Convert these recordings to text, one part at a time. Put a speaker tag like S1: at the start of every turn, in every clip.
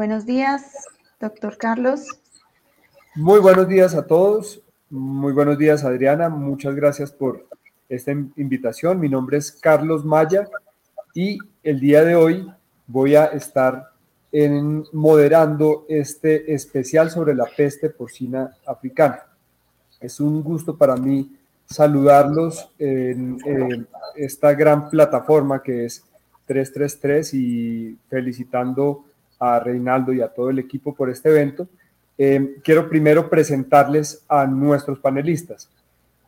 S1: Buenos días, doctor Carlos.
S2: Muy buenos días a todos. Muy buenos días, Adriana. Muchas gracias por esta invitación. Mi nombre es Carlos Maya y el día de hoy voy a estar en, moderando este especial sobre la peste porcina africana. Es un gusto para mí saludarlos en, esta gran plataforma que es 333 y felicitando a Reinaldo y a todo el equipo por este evento. Eh, quiero primero presentarles a nuestros panelistas.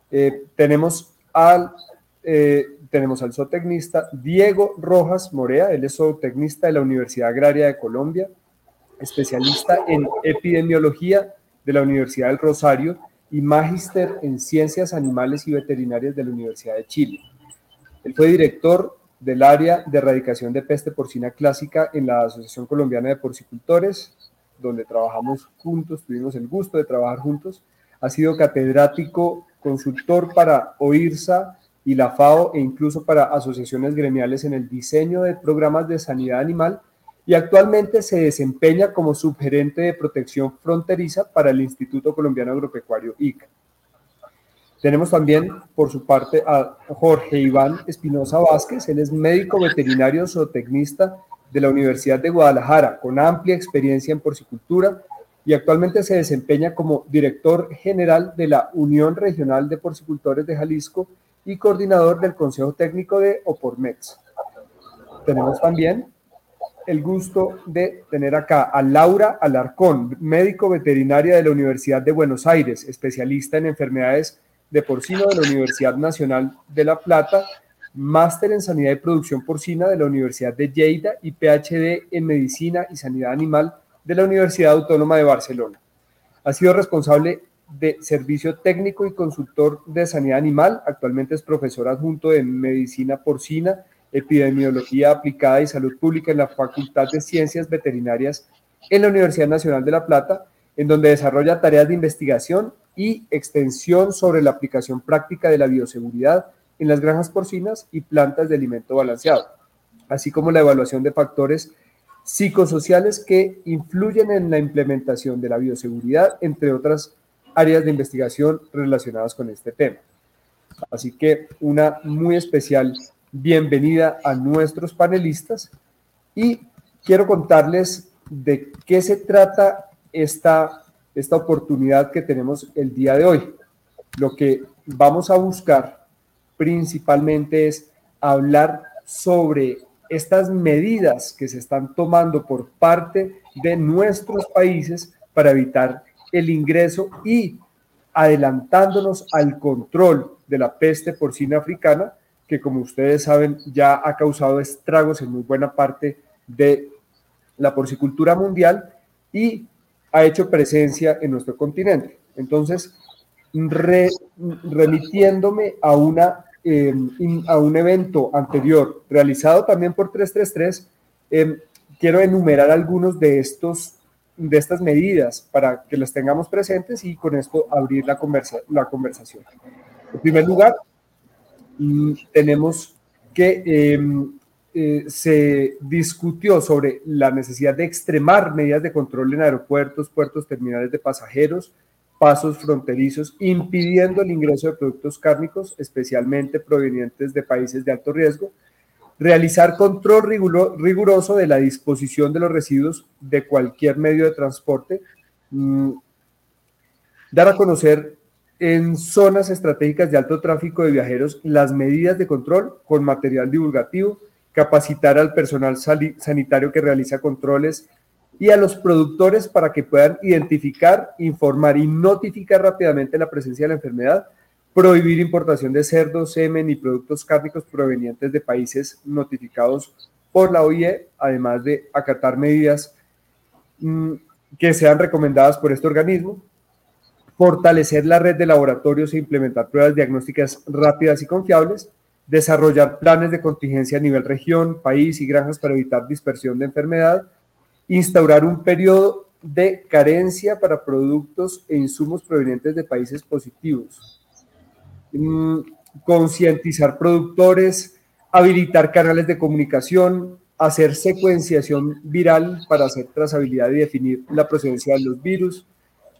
S2: Eh, tenemos, al, eh, tenemos al zootecnista Diego Rojas Morea, él es zootecnista de la Universidad Agraria de Colombia, especialista en epidemiología de la Universidad del Rosario y magíster en Ciencias Animales y Veterinarias de la Universidad de Chile. Él fue director del área de erradicación de peste porcina clásica en la Asociación Colombiana de Porcicultores, donde trabajamos juntos, tuvimos el gusto de trabajar juntos. Ha sido catedrático, consultor para OIRSA y la FAO e incluso para asociaciones gremiales en el diseño de programas de sanidad animal y actualmente se desempeña como subgerente de protección fronteriza para el Instituto Colombiano Agropecuario ICA. Tenemos también, por su parte, a Jorge Iván Espinosa Vázquez. Él es médico veterinario zootecnista de la Universidad de Guadalajara, con amplia experiencia en porcicultura y actualmente se desempeña como director general de la Unión Regional de Porcicultores de Jalisco y coordinador del Consejo Técnico de Opormex. Tenemos también el gusto de tener acá a Laura Alarcón, médico veterinaria de la Universidad de Buenos Aires, especialista en enfermedades de porcino de la Universidad Nacional de La Plata, máster en sanidad y producción porcina de la Universidad de Lleida y PhD en medicina y sanidad animal de la Universidad Autónoma de Barcelona. Ha sido responsable de servicio técnico y consultor de sanidad animal. Actualmente es profesor adjunto de medicina porcina Epidemiología Aplicada y Salud Pública en la Facultad de Ciencias Veterinarias en la Universidad Nacional de La Plata, en donde desarrolla tareas de investigación y extensión sobre la aplicación práctica de la bioseguridad en las granjas porcinas y plantas de alimento balanceado, así como la evaluación de factores psicosociales que influyen en la implementación de la bioseguridad, entre otras áreas de investigación relacionadas con este tema. Así que una muy especial bienvenida a nuestros panelistas y quiero contarles de qué se trata esta, esta oportunidad que tenemos el día de hoy. Lo que vamos a buscar principalmente es hablar sobre estas medidas que se están tomando por parte de nuestros países para evitar el ingreso y adelantándonos al control de la peste porcina africana que como ustedes saben ya ha causado estragos en muy buena parte de la porcicultura mundial y ha hecho presencia en nuestro continente. Entonces, remitiéndome a, una, em, a un evento anterior realizado también por 333, em, quiero enumerar algunos de, estos, de estas medidas para que las tengamos presentes y con esto abrir la, conversa, la conversación. En primer lugar, tenemos que em, eh, se discutió sobre la necesidad de extremar medidas de control en aeropuertos, puertos terminales de pasajeros, pasos fronterizos, impidiendo el ingreso de productos cárnicos, especialmente provenientes de países de alto riesgo, realizar control riguroso de la disposición de los residuos de cualquier medio de transporte, mm, dar a conocer en zonas estratégicas de alto tráfico de viajeros las medidas de control con material divulgativo, capacitar al personal sanitario que realiza controles y a los productores para que puedan identificar, informar y notificar rápidamente la presencia de la enfermedad, prohibir importación de cerdo, semen y productos cárnicos provenientes de países notificados por la OIE, además de acatar medidas mm, que sean recomendadas por este organismo, fortalecer la red de laboratorios e implementar pruebas diagnósticas rápidas y confiables, desarrollar planes de contingencia a nivel región, país y granjas para evitar dispersión de enfermedad, instaurar un periodo de carencia para productos e insumos provenientes de países positivos, mm, concientizar productores, habilitar canales de comunicación, hacer secuenciación viral para hacer trazabilidad y definir la procedencia de los virus,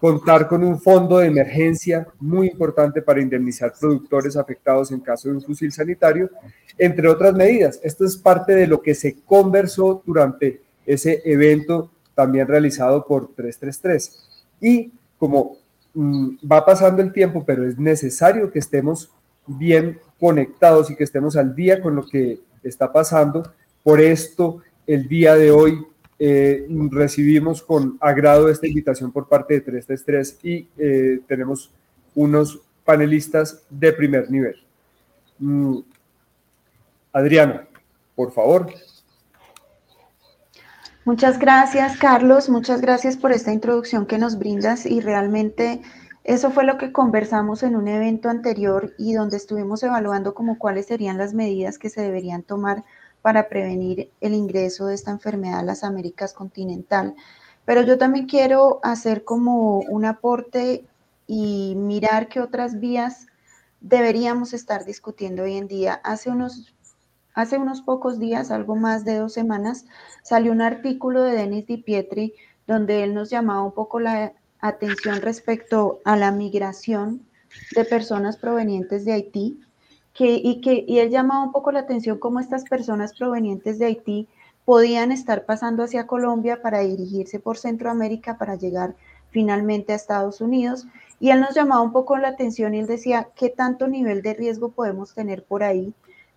S2: contar con un fondo de emergencia muy importante para indemnizar productores afectados en caso de un fusil sanitario, entre otras medidas. Esto es parte de lo que se conversó durante ese evento también realizado por 333. Y como mm, va pasando el tiempo, pero es necesario que estemos bien conectados y que estemos al día con lo que está pasando, por esto el día de hoy eh, recibimos con agrado esta invitación por parte de 333 y eh, tenemos unos panelistas de primer nivel. Mm, Adriana, por favor.
S1: Muchas gracias, Carlos. Muchas gracias por esta introducción que nos brindas y realmente eso fue lo que conversamos en un evento anterior y donde estuvimos evaluando como cuáles serían las medidas que se deberían tomar para prevenir el ingreso de esta enfermedad a las Américas continental. Pero yo también quiero hacer como un aporte y mirar qué otras vías deberíamos estar discutiendo hoy en día. Hace unos, hace unos pocos días, algo más de dos semanas, salió un artículo de Denis Di Pietri donde él nos llamaba un poco la atención respecto a la migración de personas provenientes de Haití y, y él llamaba un poco la atención cómo estas personas provenientes de Haití podían estar pasando hacia Colombia para dirigirse por Centroamérica para llegar finalmente a Estados Unidos. Y él nos llamaba un poco la atención y él decía, ¿qué tanto nivel de riesgo podemos tener por ahí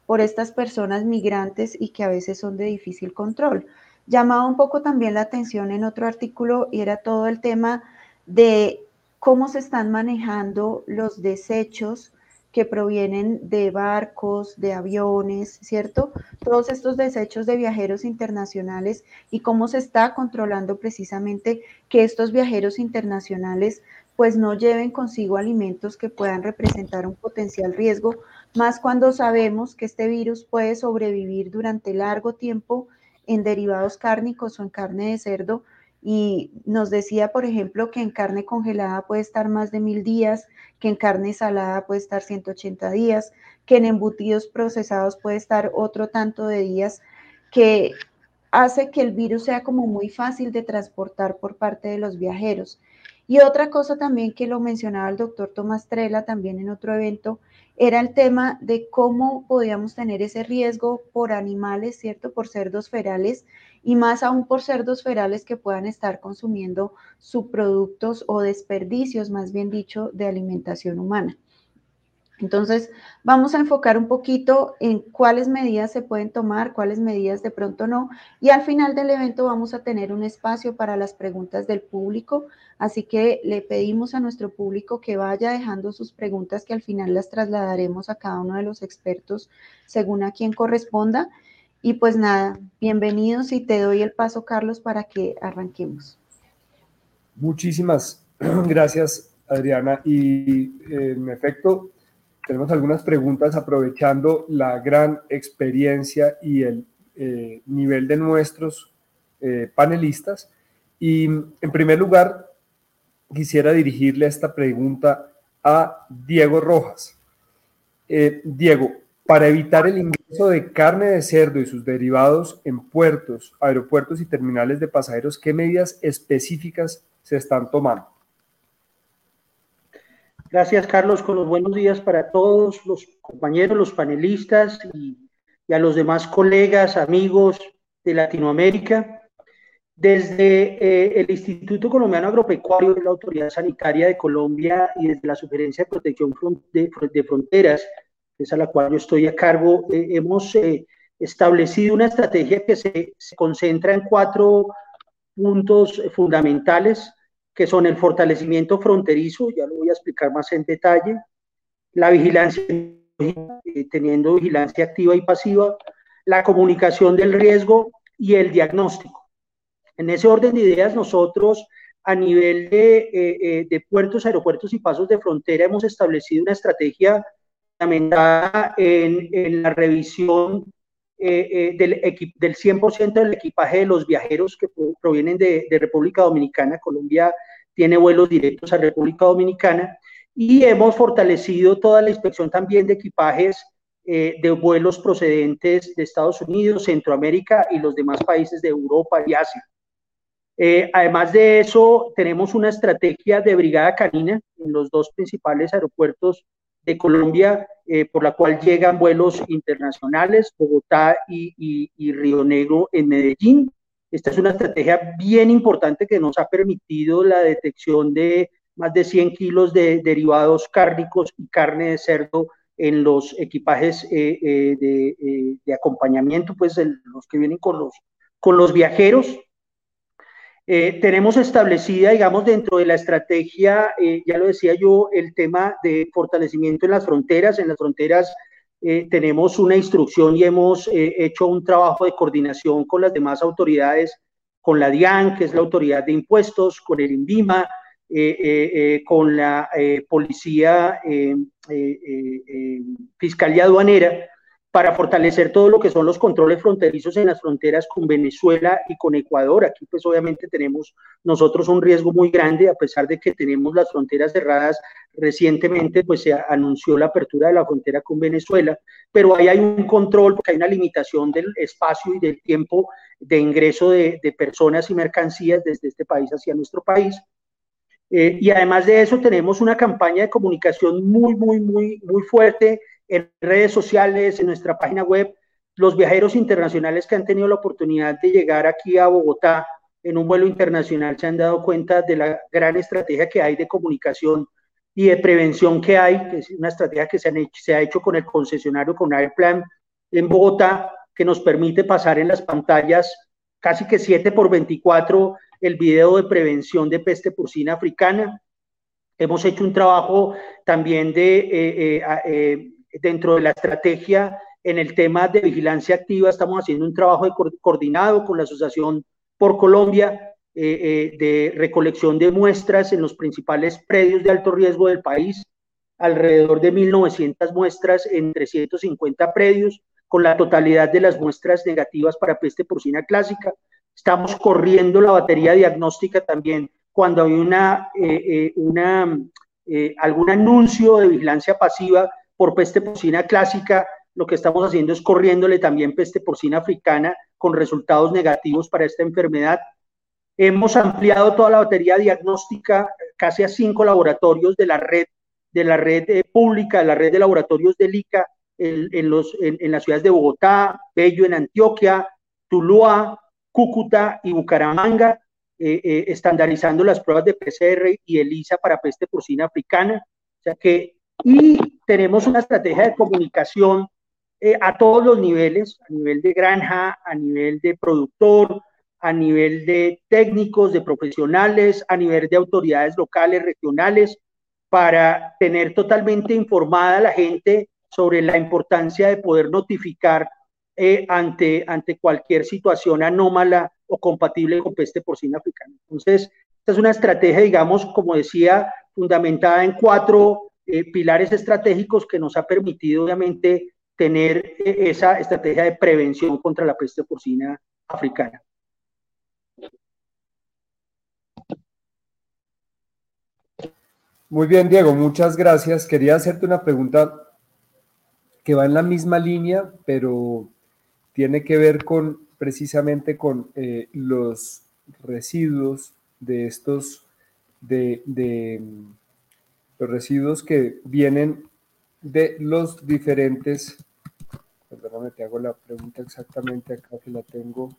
S1: por estas personas migrantes y que a veces son de difícil control? Llamaba un poco también la atención en otro artículo y era todo el tema de cómo se están manejando los desechos que provienen de barcos, de aviones, ¿cierto? Todos estos desechos de viajeros internacionales y cómo se está controlando precisamente que estos viajeros internacionales pues no lleven consigo alimentos que puedan representar un potencial riesgo, más cuando sabemos que este virus puede sobrevivir durante largo tiempo en derivados cárnicos o en carne de cerdo, y nos decía, por ejemplo, que en carne congelada puede estar más de mil días, que en carne salada puede estar 180 días, que en embutidos procesados puede estar otro tanto de días, que hace que el virus sea como muy fácil de transportar por parte de los viajeros. Y otra cosa también que lo mencionaba el doctor Tomás Trela también en otro evento, era el tema de cómo podíamos tener ese riesgo por animales, ¿cierto? Por cerdos ferales y más aún por cerdos ferales que puedan estar consumiendo subproductos o desperdicios, más bien dicho, de alimentación humana. Entonces, vamos a enfocar un poquito en cuáles medidas se pueden tomar, cuáles medidas de pronto no. Y al final del evento vamos a tener un espacio para las preguntas del público. Así que le pedimos a nuestro público que vaya dejando sus preguntas que al final las trasladaremos a cada uno de los expertos según a quien corresponda. Y pues nada, bienvenidos y te doy el paso, Carlos, para que arranquemos.
S2: Muchísimas gracias, Adriana. Y en efecto, tenemos algunas preguntas aprovechando la gran experiencia y el eh, nivel de nuestros eh, panelistas. Y en primer lugar, quisiera dirigirle esta pregunta a Diego Rojas. Diego, para evitar el ingreso de carne de cerdo y sus derivados en puertos, aeropuertos y terminales de pasajeros, ¿qué medidas específicas se están tomando?
S3: Gracias, Carlos. Con los buenos días para todos los compañeros, los panelistas y, a los demás colegas, amigos de Latinoamérica. Desde eh, el Instituto Colombiano Agropecuario de la Autoridad Sanitaria de Colombia y desde la Sugerencia de Protección de Fronteras, es a la cual yo estoy a cargo, eh, hemos eh, establecido una estrategia que se, concentra en cuatro puntos fundamentales, que son el fortalecimiento fronterizo, ya lo voy a explicar más en detalle, la vigilancia, eh, teniendo vigilancia activa y pasiva, la comunicación del riesgo y el diagnóstico. En ese orden de ideas, nosotros a nivel de, de puertos, aeropuertos y pasos de frontera hemos establecido una estrategia fundamentada en, la revisión eh, eh, del, del 100% del equipaje de los viajeros que provienen de, República Dominicana. Colombia tiene vuelos directos a República Dominicana y hemos fortalecido toda la inspección también de equipajes eh, de vuelos procedentes de Estados Unidos, Centroamérica y los demás países de Europa y Asia. Eh, además de eso, tenemos una estrategia de brigada canina en los dos principales aeropuertos de Colombia, eh, por la cual llegan vuelos internacionales, Bogotá y, Río Negro en Medellín. Esta es una estrategia bien importante que nos ha permitido la detección de más de 100 kilos de derivados cárnicos y carne de cerdo en los equipajes eh, de, de, acompañamiento, pues los que vienen con los viajeros. Eh, tenemos establecida, digamos, dentro de la estrategia, eh, ya lo decía yo, el tema de fortalecimiento en las fronteras. En las fronteras eh, tenemos una instrucción y hemos hecho un trabajo de coordinación con las demás autoridades, con la DIAN, que es la autoridad de impuestos, con el INVIMA, con la policía, fiscalía aduanera para fortalecer todo lo que son los controles fronterizos en las fronteras con Venezuela y con Ecuador. Aquí pues obviamente tenemos nosotros un riesgo muy grande, a pesar de que tenemos las fronteras cerradas. Recientemente pues se anunció la apertura de la frontera con Venezuela, pero ahí hay un control porque hay una limitación del espacio y del tiempo de ingreso de, personas y mercancías desde este país hacia nuestro país. Eh, y además de eso tenemos una campaña de comunicación muy, muy, muy, muy fuerte en redes sociales, en nuestra página web, los viajeros internacionales que han tenido la oportunidad de llegar aquí a Bogotá en un vuelo internacional se han dado cuenta de la gran estrategia que hay de comunicación y de prevención que hay, que es una estrategia que se, han hecho, se ha hecho con el concesionario, con Airplan en Bogotá, que nos permite pasar en las pantallas casi que 7 por 24 el video de prevención de peste porcina africana. Hemos hecho un trabajo también de eh, eh, eh, dentro de la estrategia en el tema de vigilancia activa, estamos haciendo un trabajo coordinado con la Asociación por Colombia eh, eh, de recolección de muestras en los principales predios de alto riesgo del país, alrededor de 1.900 muestras en 350 predios, con la totalidad de las muestras negativas para peste porcina clásica. Estamos corriendo la batería diagnóstica también cuando hay una, eh, una algún anuncio de vigilancia pasiva por peste porcina clásica, lo que estamos haciendo es corriéndole también peste porcina africana con resultados negativos para esta enfermedad. Hemos ampliado toda la batería diagnóstica casi a cinco laboratorios de la red, de la red eh, pública, de la red de laboratorios del ICA en, los, en, las ciudades de Bogotá, Bello en Antioquia, Tuluá, Cúcuta y Bucaramanga, eh, eh, estandarizando las pruebas de PCR y ELISA para peste porcina africana. O sea que y tenemos una estrategia de comunicación eh, a todos los niveles, a nivel de granja, a nivel de productor, a nivel de técnicos, de profesionales, a nivel de autoridades locales, regionales, para tener totalmente informada a la gente sobre la importancia de poder notificar eh, ante, ante cualquier situación anómala o compatible con peste porcina africana. Entonces, esta es una estrategia, digamos, como decía, fundamentada en cuatro eh, pilares estratégicos que nos ha permitido, obviamente, tener eh, esa estrategia de prevención contra la peste porcina africana.
S2: Muy bien, Diego, muchas gracias. Quería hacerte una pregunta que va en la misma línea, pero tiene que ver con precisamente con eh, los residuos de estos de, los residuos que vienen de los diferentes, perdóname, te hago la pregunta exactamente acá que la tengo.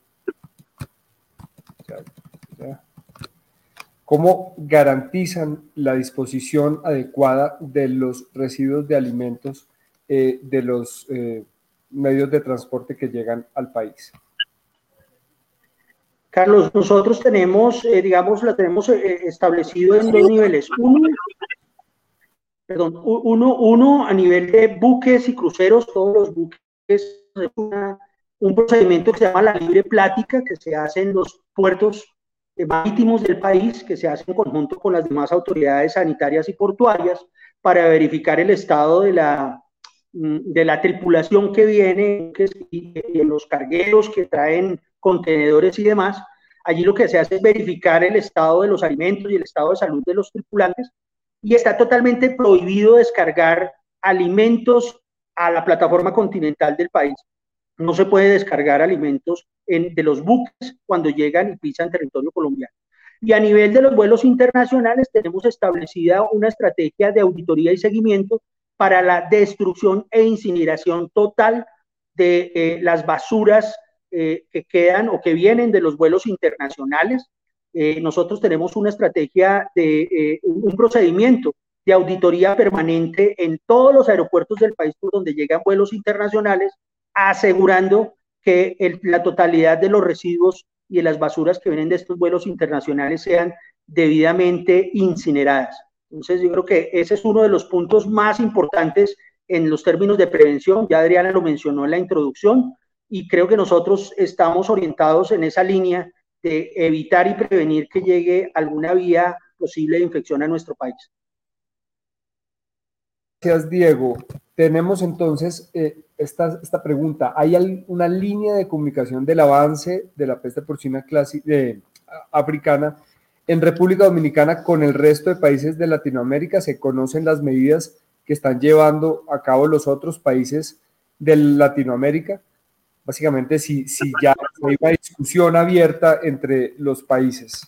S2: ¿Cómo garantizan la disposición adecuada de los residuos de alimentos eh, de los eh, medios de transporte que llegan al país?
S3: Carlos, nosotros tenemos, eh, digamos, la tenemos establecido en dos niveles. Uno, perdón, uno, uno a nivel de buques y cruceros, todos los buques, es un procedimiento que se llama la libre plática, que se hace en los puertos eh, marítimos del país, que se hace en conjunto con las demás autoridades sanitarias y portuarias para verificar el estado de la, mm, de la tripulación que viene en los cargueros que traen contenedores y demás. Allí lo que se hace es verificar el estado de los alimentos y el estado de salud de los tripulantes y está totalmente prohibido descargar alimentos a la plataforma continental del país. No se puede descargar alimentos de los buques cuando llegan y pisan territorio colombiano. Y a nivel de los vuelos internacionales tenemos establecida una estrategia de auditoría y seguimiento para la destrucción e incineración total de eh, las basuras eh, que quedan o que vienen de los vuelos internacionales. Eh, nosotros tenemos una estrategia de un procedimiento de auditoría permanente en todos los aeropuertos del país por donde llegan vuelos internacionales, asegurando que la totalidad de los residuos y de las basuras que vienen de estos vuelos internacionales sean debidamente incineradas. Entonces, yo creo que ese es uno de los puntos más importantes en los términos de prevención. Ya Adriana lo mencionó en la introducción y creo que nosotros estamos orientados en esa línea de evitar y prevenir que llegue alguna vía posible de infección a nuestro país.
S2: Gracias, Diego. Tenemos entonces eh, esta, esta, pregunta. ¿Hay una línea de comunicación del avance de la peste porcina clásica, africana en República Dominicana con el resto de países de Latinoamérica? ¿Se conocen las medidas que están llevando a cabo los otros países de Latinoamérica? Básicamente, si, ya hay una discusión abierta entre los países.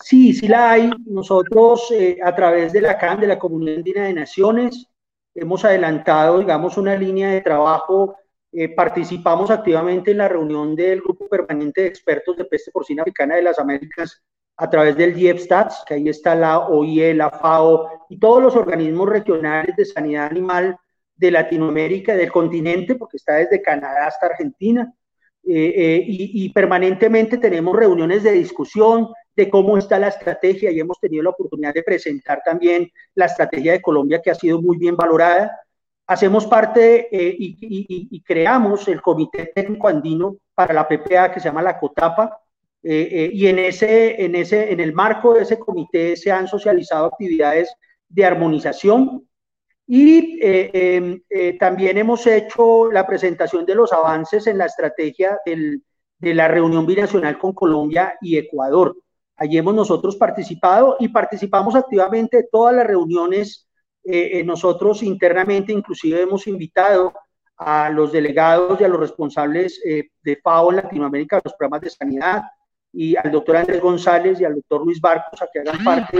S3: Sí, sí la hay. Nosotros, eh, a través de la CAN, de la Comunidad Andina de Naciones, hemos adelantado, digamos, una línea de trabajo. Eh, participamos activamente en la reunión del Grupo Permanente de Expertos de Peste Porcina Africana de las Américas a través del DIEPSTATS, que ahí está la OIE, la FAO y todos los organismos regionales de sanidad animal de Latinoamérica, del continente, porque está desde Canadá hasta Argentina. Eh, y, y permanentemente tenemos reuniones de discusión, de cómo está la estrategia y hemos tenido la oportunidad de presentar también la estrategia de Colombia que ha sido muy bien valorada. Hacemos parte eh, y, creamos el Comité Técnico Andino para la PPA que se llama la COTAPA eh, eh, y en, ese, en, ese, en el marco de ese comité se han socializado actividades de armonización y em, también hemos hecho la presentación de los avances en la estrategia de la reunión binacional con Colombia y Ecuador. Allí hemos nosotros participado y participamos activamente de todas las reuniones. Eh, eh, nosotros internamente inclusive hemos invitado a los delegados y a los responsables eh, de FAO en Latinoamérica, de los programas de sanidad, y al doctor Andrés González y al doctor Luis Barcos a que hagan parte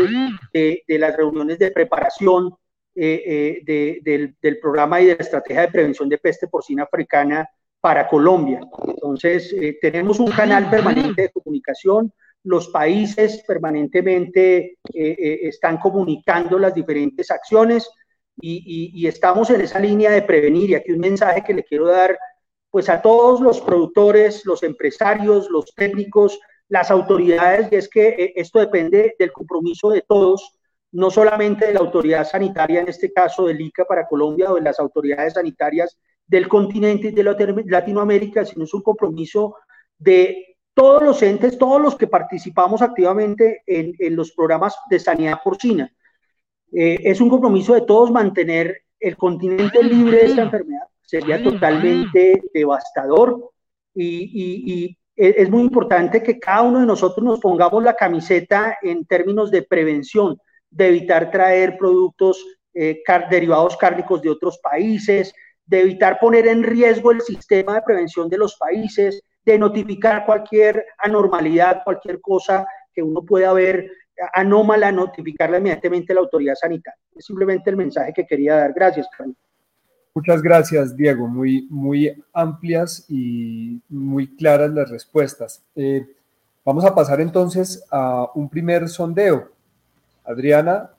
S3: de, las reuniones de preparación del, del, programa y de la estrategia de prevención de peste porcina africana para Colombia. Entonces, tenemos un canal permanente de comunicación los países permanentemente eh, eh, están comunicando las diferentes acciones y, estamos en esa línea de prevenir. Y aquí un mensaje que le quiero dar pues a todos los productores, los empresarios, los técnicos, las autoridades, y es que eh, esto depende del compromiso de todos, no solamente de la autoridad sanitaria, en este caso del ICA para Colombia o de las autoridades sanitarias del continente y de Latinoamérica, sino es un compromiso de todos los entes, todos los que participamos activamente en, los programas de sanidad porcina. Eh, es un compromiso de todos mantener el continente libre de esta enfermedad. Sería totalmente devastador y, es muy importante que cada uno de nosotros nos pongamos la camiseta en términos de prevención, de evitar traer productos eh, derivados cárnicos de otros países, de evitar poner en riesgo el sistema de prevención de los países, de notificar cualquier anormalidad, cualquier cosa que uno pueda ver anómala, notificarla inmediatamente a la autoridad sanitaria. Es simplemente el mensaje que quería dar. Gracias, Carlos.
S2: Muchas gracias, Diego. Muy, muy amplias y muy claras las respuestas. Eh, vamos a pasar entonces a un primer sondeo. Adriana,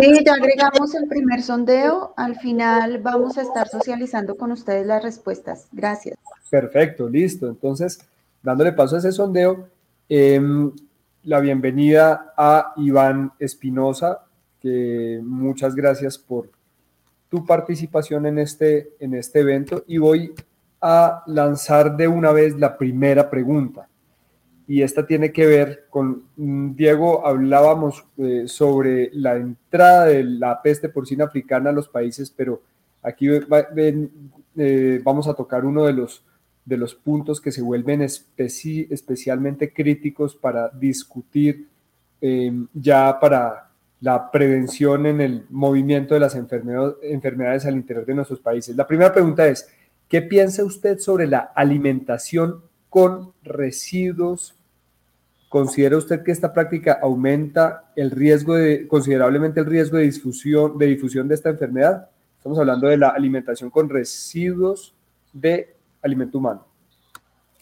S1: Sí, ya agregamos el primer sondeo. Al final vamos a estar socializando con ustedes las respuestas. Gracias.
S2: Perfecto, listo. Entonces, dándole paso a ese sondeo, em, la bienvenida a Iván Espinosa, que muchas gracias por tu participación en este, en este evento y voy a lanzar de una vez la primera pregunta y esta tiene que ver con, mm, Diego, hablábamos eh, sobre la entrada de la peste porcina africana a los países, pero aquí eh, vamos a tocar uno de los, de los puntos que se vuelven especialmente críticos para discutir em, ya para la prevención en el movimiento de las enfermedades al interior de nuestros países. La primera pregunta es, ¿qué piensa usted sobre la alimentación con residuos? ¿Considera usted que esta práctica aumenta el riesgo de, considerablemente el riesgo de difusión, de difusión de esta enfermedad? Estamos hablando de la alimentación con residuos de alimento humano.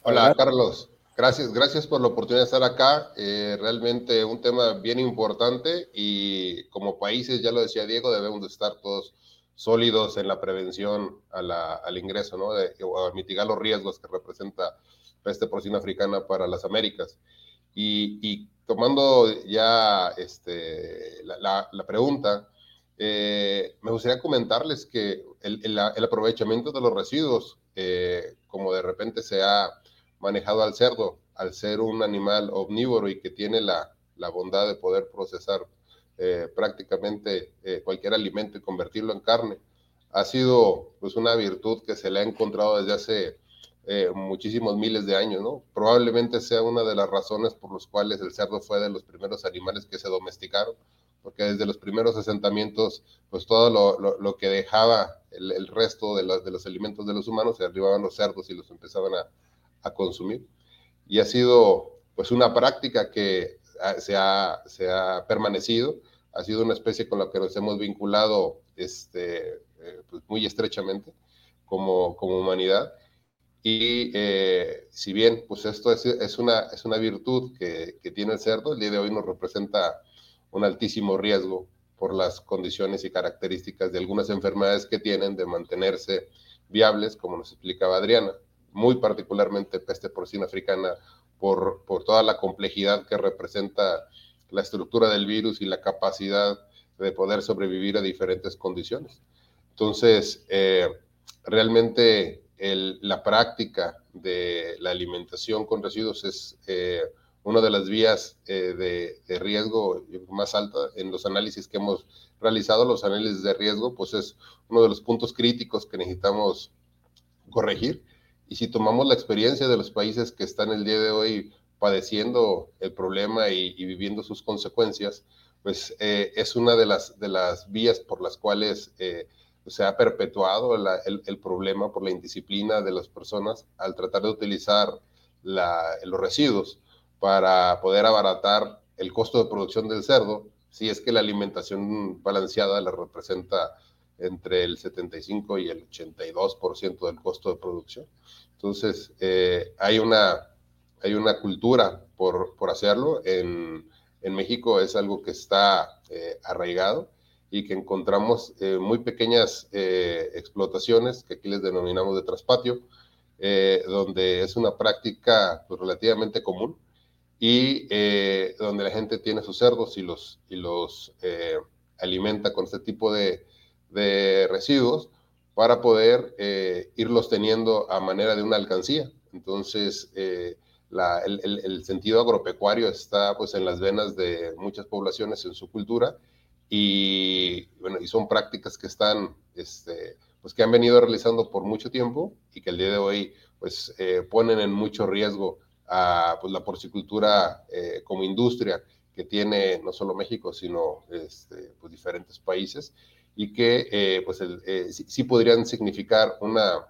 S4: Hola, Carlos. Gracias, gracias por la oportunidad de estar acá. Eh, realmente un tema bien importante y como países, ya lo decía Diego, debemos de estar todos sólidos en la prevención al ingreso, ¿no? o a mitigar los riesgos que representa peste porcina africana para las Américas. Y, tomando ya este, la, pregunta, eh, me gustaría comentarles que el, aprovechamiento de los residuos, eh, como de repente se ha manejado al cerdo, al ser un animal omnívoro y que tiene la, bondad de poder procesar eh, prácticamente cualquier alimento y convertirlo en carne, ha sido pues una virtud que se le ha encontrado desde hace eh, muchísimos miles de años, ¿no? Probablemente sea una de las razones por las cuales el cerdo fue de los primeros animales que se domesticaron, porque desde los primeros asentamientos, pues todo lo, que dejaba el, resto de, de, los alimentos de los humanos se arribaban los cerdos y los empezaban a, a consumir. Y ha sido pues una práctica que se ha, se ha permanecido, ha sido una especie con la que nos hemos vinculado este, eh, pues muy estrechamente como, como humanidad. Y eh, si bien pues esto es, es, una, es una virtud que, que tiene el cerdo, el día de hoy nos representa un altísimo riesgo por las condiciones y características de algunas enfermedades que tienen de mantenerse viables, como nos explicaba Adriana muy particularmente peste porcina africana, por, por toda la complejidad que representa la estructura del virus y la capacidad de poder sobrevivir a diferentes condiciones. Entonces, eh, realmente la práctica de la alimentación con residuos es eh, una de las vías eh, de, riesgo más alta en los análisis que hemos realizado. Los análisis de riesgo, pues es uno de los puntos críticos que necesitamos corregir y si tomamos la experiencia de los países que están el día de hoy padeciendo el problema y, viviendo sus consecuencias, pues eh, es una de las, de las vías por las cuales se ha perpetuado el, problema por la indisciplina de las personas al tratar de utilizar los residuos para poder abaratar el costo de producción del cerdo, si es que la alimentación balanceada la representa entre el 75 y el 82% del costo de producción. Entonces, eh, hay, una, hay una cultura por, por hacerlo. En, en, México es algo que está eh, arraigado y que encontramos eh, muy pequeñas explotaciones, que aquí les denominamos de traspatio, donde es una práctica pues, relativamente común y donde la gente tiene sus cerdos y los, y los alimenta con este tipo de, de residuos para poder eh, irlos teniendo a manera de una alcancía. Entonces, eh, el, sentido agropecuario está pues en las venas de muchas poblaciones en su cultura y, bueno, y son prácticas que están, este, pues que han venido realizando por mucho tiempo y que el día de hoy pues eh, ponen en mucho riesgo a pues, la porcicultura como industria que tiene no solo México, sino este, pues, diferentes países y que eh, pues eh, sí, podrían significar una,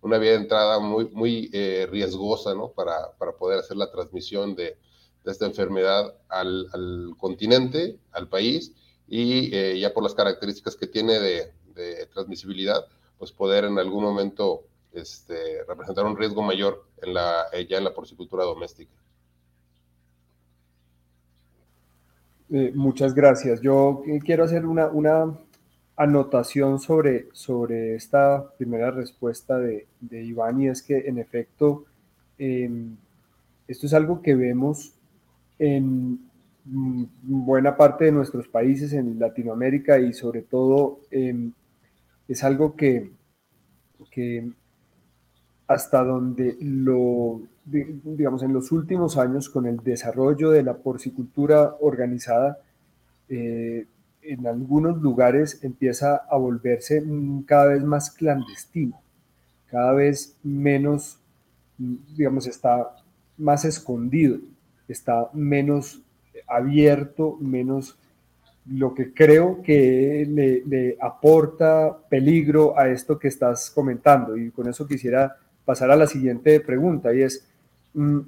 S4: una vía de entrada muy, muy eh, riesgosa ¿no? para, para, poder hacer la transmisión de, de esta enfermedad al, al, continente, al país, y ya por las características que tiene de, transmisibilidad, pues poder en algún momento este, representar un riesgo mayor en la, ya en la porcicultura doméstica.
S2: muchas gracias. Yo quiero hacer una, una anotación sobre, sobre esta primera respuesta de, de Iván y es que en efecto em, esto es algo que vemos en buena parte de nuestros países en Latinoamérica y sobre todo em, es algo que, que hasta donde lo, digamos, en los últimos años con el desarrollo de la porcicultura organizada, eh, en algunos lugares empieza a volverse cada vez más clandestino, cada vez menos, digamos, está más escondido, está menos abierto, menos, lo que creo que le, aporta peligro a esto que estás comentando. Y con eso quisiera pasar a la siguiente pregunta y es, mm,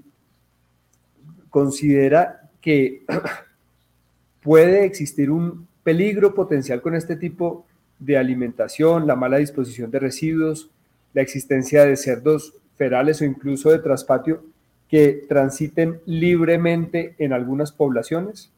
S2: ¿considera que puede existir un peligro potencial con este tipo de alimentación, la mala disposición de residuos, la existencia de cerdos ferales o incluso de traspatio que transiten libremente en algunas poblaciones?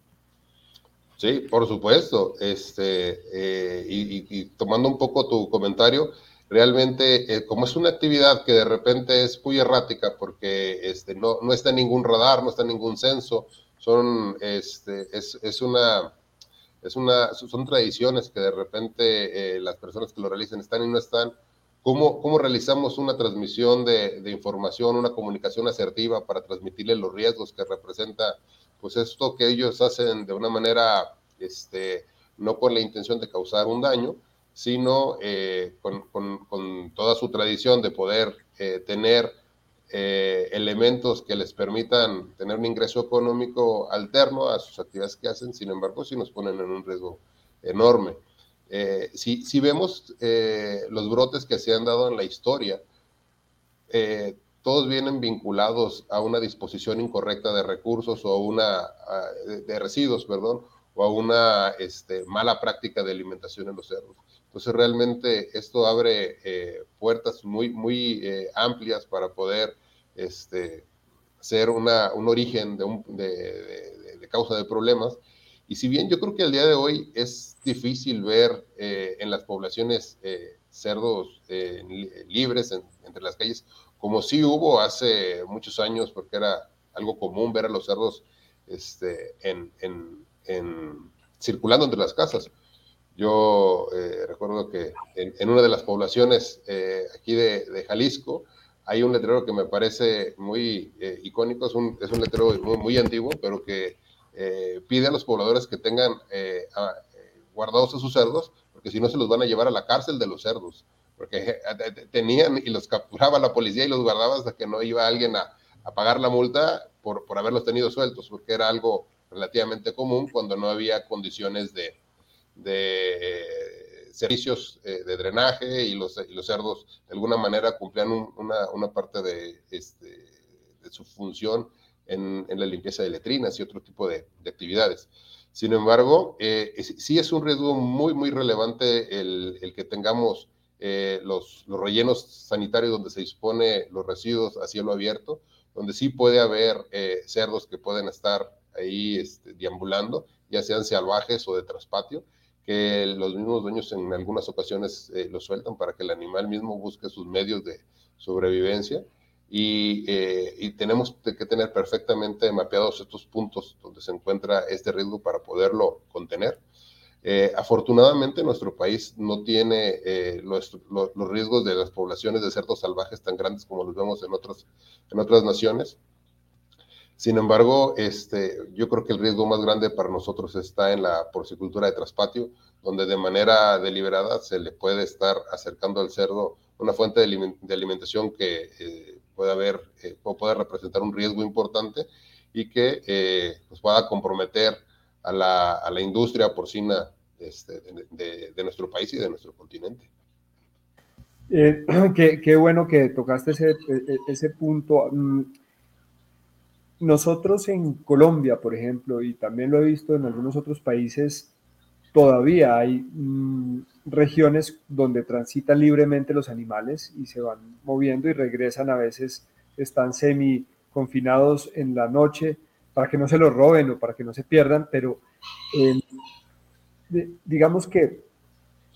S4: Sí, por supuesto. Este, eh, y, tomando un poco tu comentario, realmente, eh, como es una actividad que de repente es muy errática porque este, no, no está en ningún radar, no está en ningún censo, son, este, es, es una, es una, son tradiciones que de repente eh, las personas que lo realizan están y no están. ¿Cómo, cómo realizamos una transmisión de, de, información, una comunicación asertiva para transmitirle los riesgos que representa pues esto que ellos hacen de una manera, este, no con la intención de causar un daño, sino eh, con, con, con, toda su tradición de poder eh, tener eh, elementos que les permitan tener un ingreso económico alterno a sus actividades que hacen, sin embargo, sí nos ponen en un riesgo enorme. Si, si, vemos los brotes que se han dado en la historia, todos vienen vinculados a una disposición incorrecta de recursos o una de residuos, perdón, o a una este, mala práctica de alimentación en los cerdos. Entonces realmente esto abre eh, puertas muy, eh, amplias para poder este, ser un origen de, causa de problemas. Y si bien yo creo que al día de hoy es difícil ver eh, en las poblaciones cerdos libres entre las calles, como sí hubo hace muchos años, porque era algo común ver a los cerdos este, en, circulando entre las casas. Yo eh, recuerdo que en, una de las poblaciones eh, aquí de, Jalisco hay un letrero que me parece muy eh, icónico, es un, es un letrero muy, muy, antiguo, pero que pide a los pobladores que tengan guardados a sus cerdos, porque si no se los van a llevar a la cárcel de los cerdos. Porque eh, tenían y los capturaba la policía y los guardaba hasta que no iba alguien a, pagar la multa por, por, haberlos tenido sueltos, porque era algo relativamente común cuando no había condiciones de, de eh, servicios eh, de drenaje y los, y los, cerdos de alguna manera cumplían una, una, parte de, este, de, su función en, la limpieza de letrinas y otro tipo de, de actividades. Sin embargo, sí es un riesgo muy, muy relevante el, que tengamos eh, los, los, rellenos sanitarios donde se dispone los residuos a cielo abierto, donde sí puede haber eh, cerdos que pueden estar ahí este, deambulando, ya sean salvajes o de traspatio, que los mismos dueños en algunas ocasiones eh, los sueltan para que el animal mismo busque sus medios de sobrevivencia. Y, y, tenemos que tener perfectamente mapeados estos puntos donde se encuentra este riesgo para poderlo contener. Eh, afortunadamente nuestro país no tiene eh, los, riesgos de las poblaciones de cerdos salvajes tan grandes como los vemos en, otros, en otras naciones. Sin embargo, este, yo creo que el riesgo más grande para nosotros está en la porcicultura de traspatio, donde de manera deliberada se le puede estar acercando al cerdo una fuente de, alimentación que eh, puede haber o puede representar un riesgo importante y que pues pueda comprometer a la, a la industria porcina este, de, nuestro país y de nuestro continente.
S2: Eh, qué, bueno que tocaste ese, e, ese punto. Mm, nosotros en Colombia, por ejemplo, y también lo he visto en algunos otros países, todavía hay mm, regiones donde transitan libremente los animales y se van moviendo y regresan a veces, están semi confinados en la noche para que no se los roben o para que no se pierdan, pero digamos que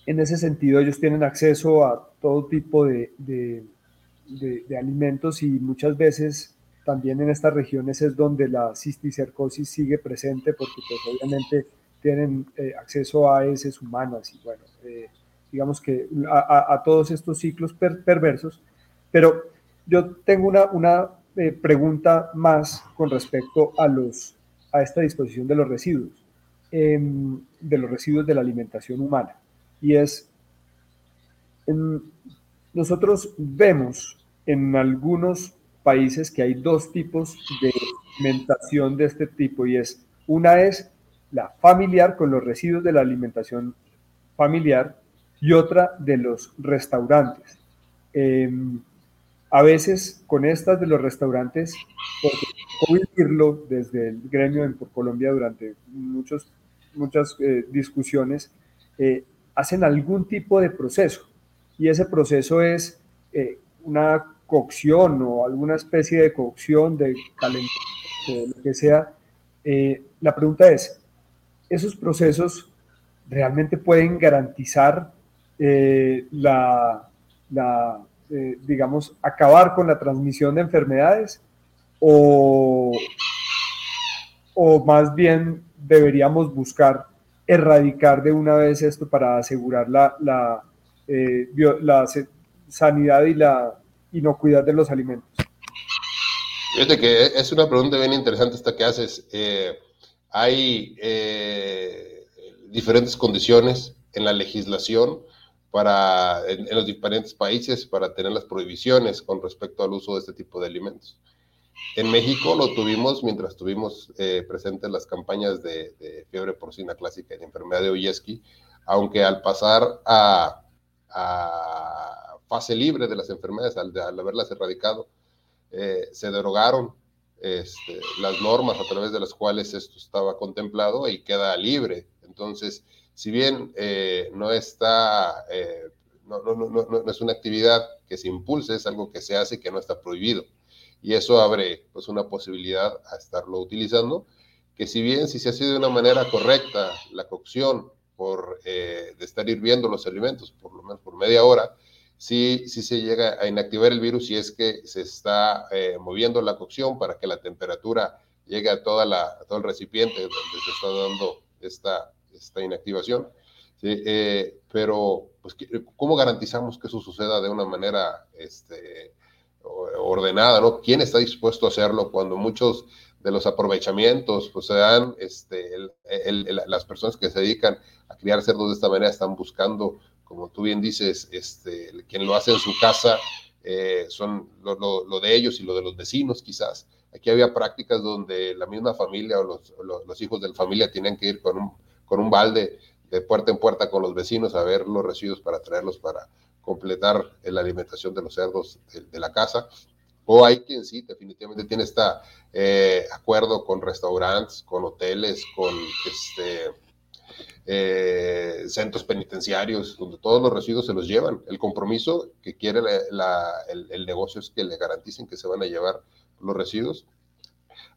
S2: en ese sentido ellos tienen acceso a todo tipo de, de, alimentos y muchas veces también en estas regiones es donde la cisticercosis sigue presente porque pues obviamente tienen eh, acceso a heces humanas y bueno, eh, digamos que a, todos estos ciclos perversos, pero yo tengo una, una eh, pregunta más con respecto a, los, a esta disposición de los residuos, em, de los residuos de la alimentación humana. Y es, nosotros vemos en algunos países que hay dos tipos de alimentación de este tipo y es, una es la familiar con los residuos de la alimentación familiar y otra de los restaurantes. Em, a veces con estas de los restaurantes, porque decirlo desde el gremio en Colombia durante muchos, muchas eh, discusiones, eh, hacen algún tipo de proceso y ese proceso es eh, una cocción o alguna especie de cocción, de calentamiento, lo que sea. la pregunta es, ¿esos procesos realmente pueden garantizar la, la eh, digamos, acabar con la transmisión de enfermedades o, o más bien deberíamos buscar erradicar de una vez esto para asegurar la, la, eh, sanidad y la inocuidad de los alimentos?
S4: Fíjate que es una pregunta bien interesante esta que haces. Eh, hay diferentes condiciones en la legislación para, en, los diferentes países para tener las prohibiciones con respecto al uso de este tipo de alimentos. En México lo tuvimos mientras tuvimos eh, presentes las campañas de, fiebre porcina clásica y de enfermedad de Oyeski, aunque al pasar a, fase libre de las enfermedades, al, haberlas erradicado, eh, se derogaron este, las normas a través de las cuales esto estaba contemplado y queda libre. Entonces, si bien eh, no está, eh, no, no, no, no, es una actividad que se impulse, es algo que se hace que no está prohibido. Y eso abre pues una posibilidad a estarlo utilizando, que si bien si se hace de una manera correcta la cocción por eh, de estar hirviendo los alimentos por lo menos por media hora, sí, sí se llega a inactivar el virus si es que se está moviendo la cocción para que la temperatura llegue a, toda todo el recipiente donde se está dando esta, esta inactivación. Eh, pero, pues, ¿cómo garantizamos que eso suceda de una manera este, ordenada? ¿no? ¿Quién está dispuesto a hacerlo cuando muchos de los aprovechamientos pues, se dan, este, las personas que se dedican a criar cerdos de esta manera están buscando, como tú bien dices, este, quien lo hace en su casa, eh, son lo, de ellos y lo de los vecinos quizás. Aquí había prácticas donde la misma familia o los, los hijos de la familia tenían que ir con un con un balde de puerta en puerta con los vecinos a ver los residuos para traerlos para completar la alimentación de los cerdos de, la casa. O hay quien sí, definitivamente tiene este acuerdo con restaurantes, con hoteles, con este, eh, centros penitenciarios, donde todos los residuos se los llevan. El compromiso que quiere el, el, negocio es que le garanticen que se van a llevar los residuos.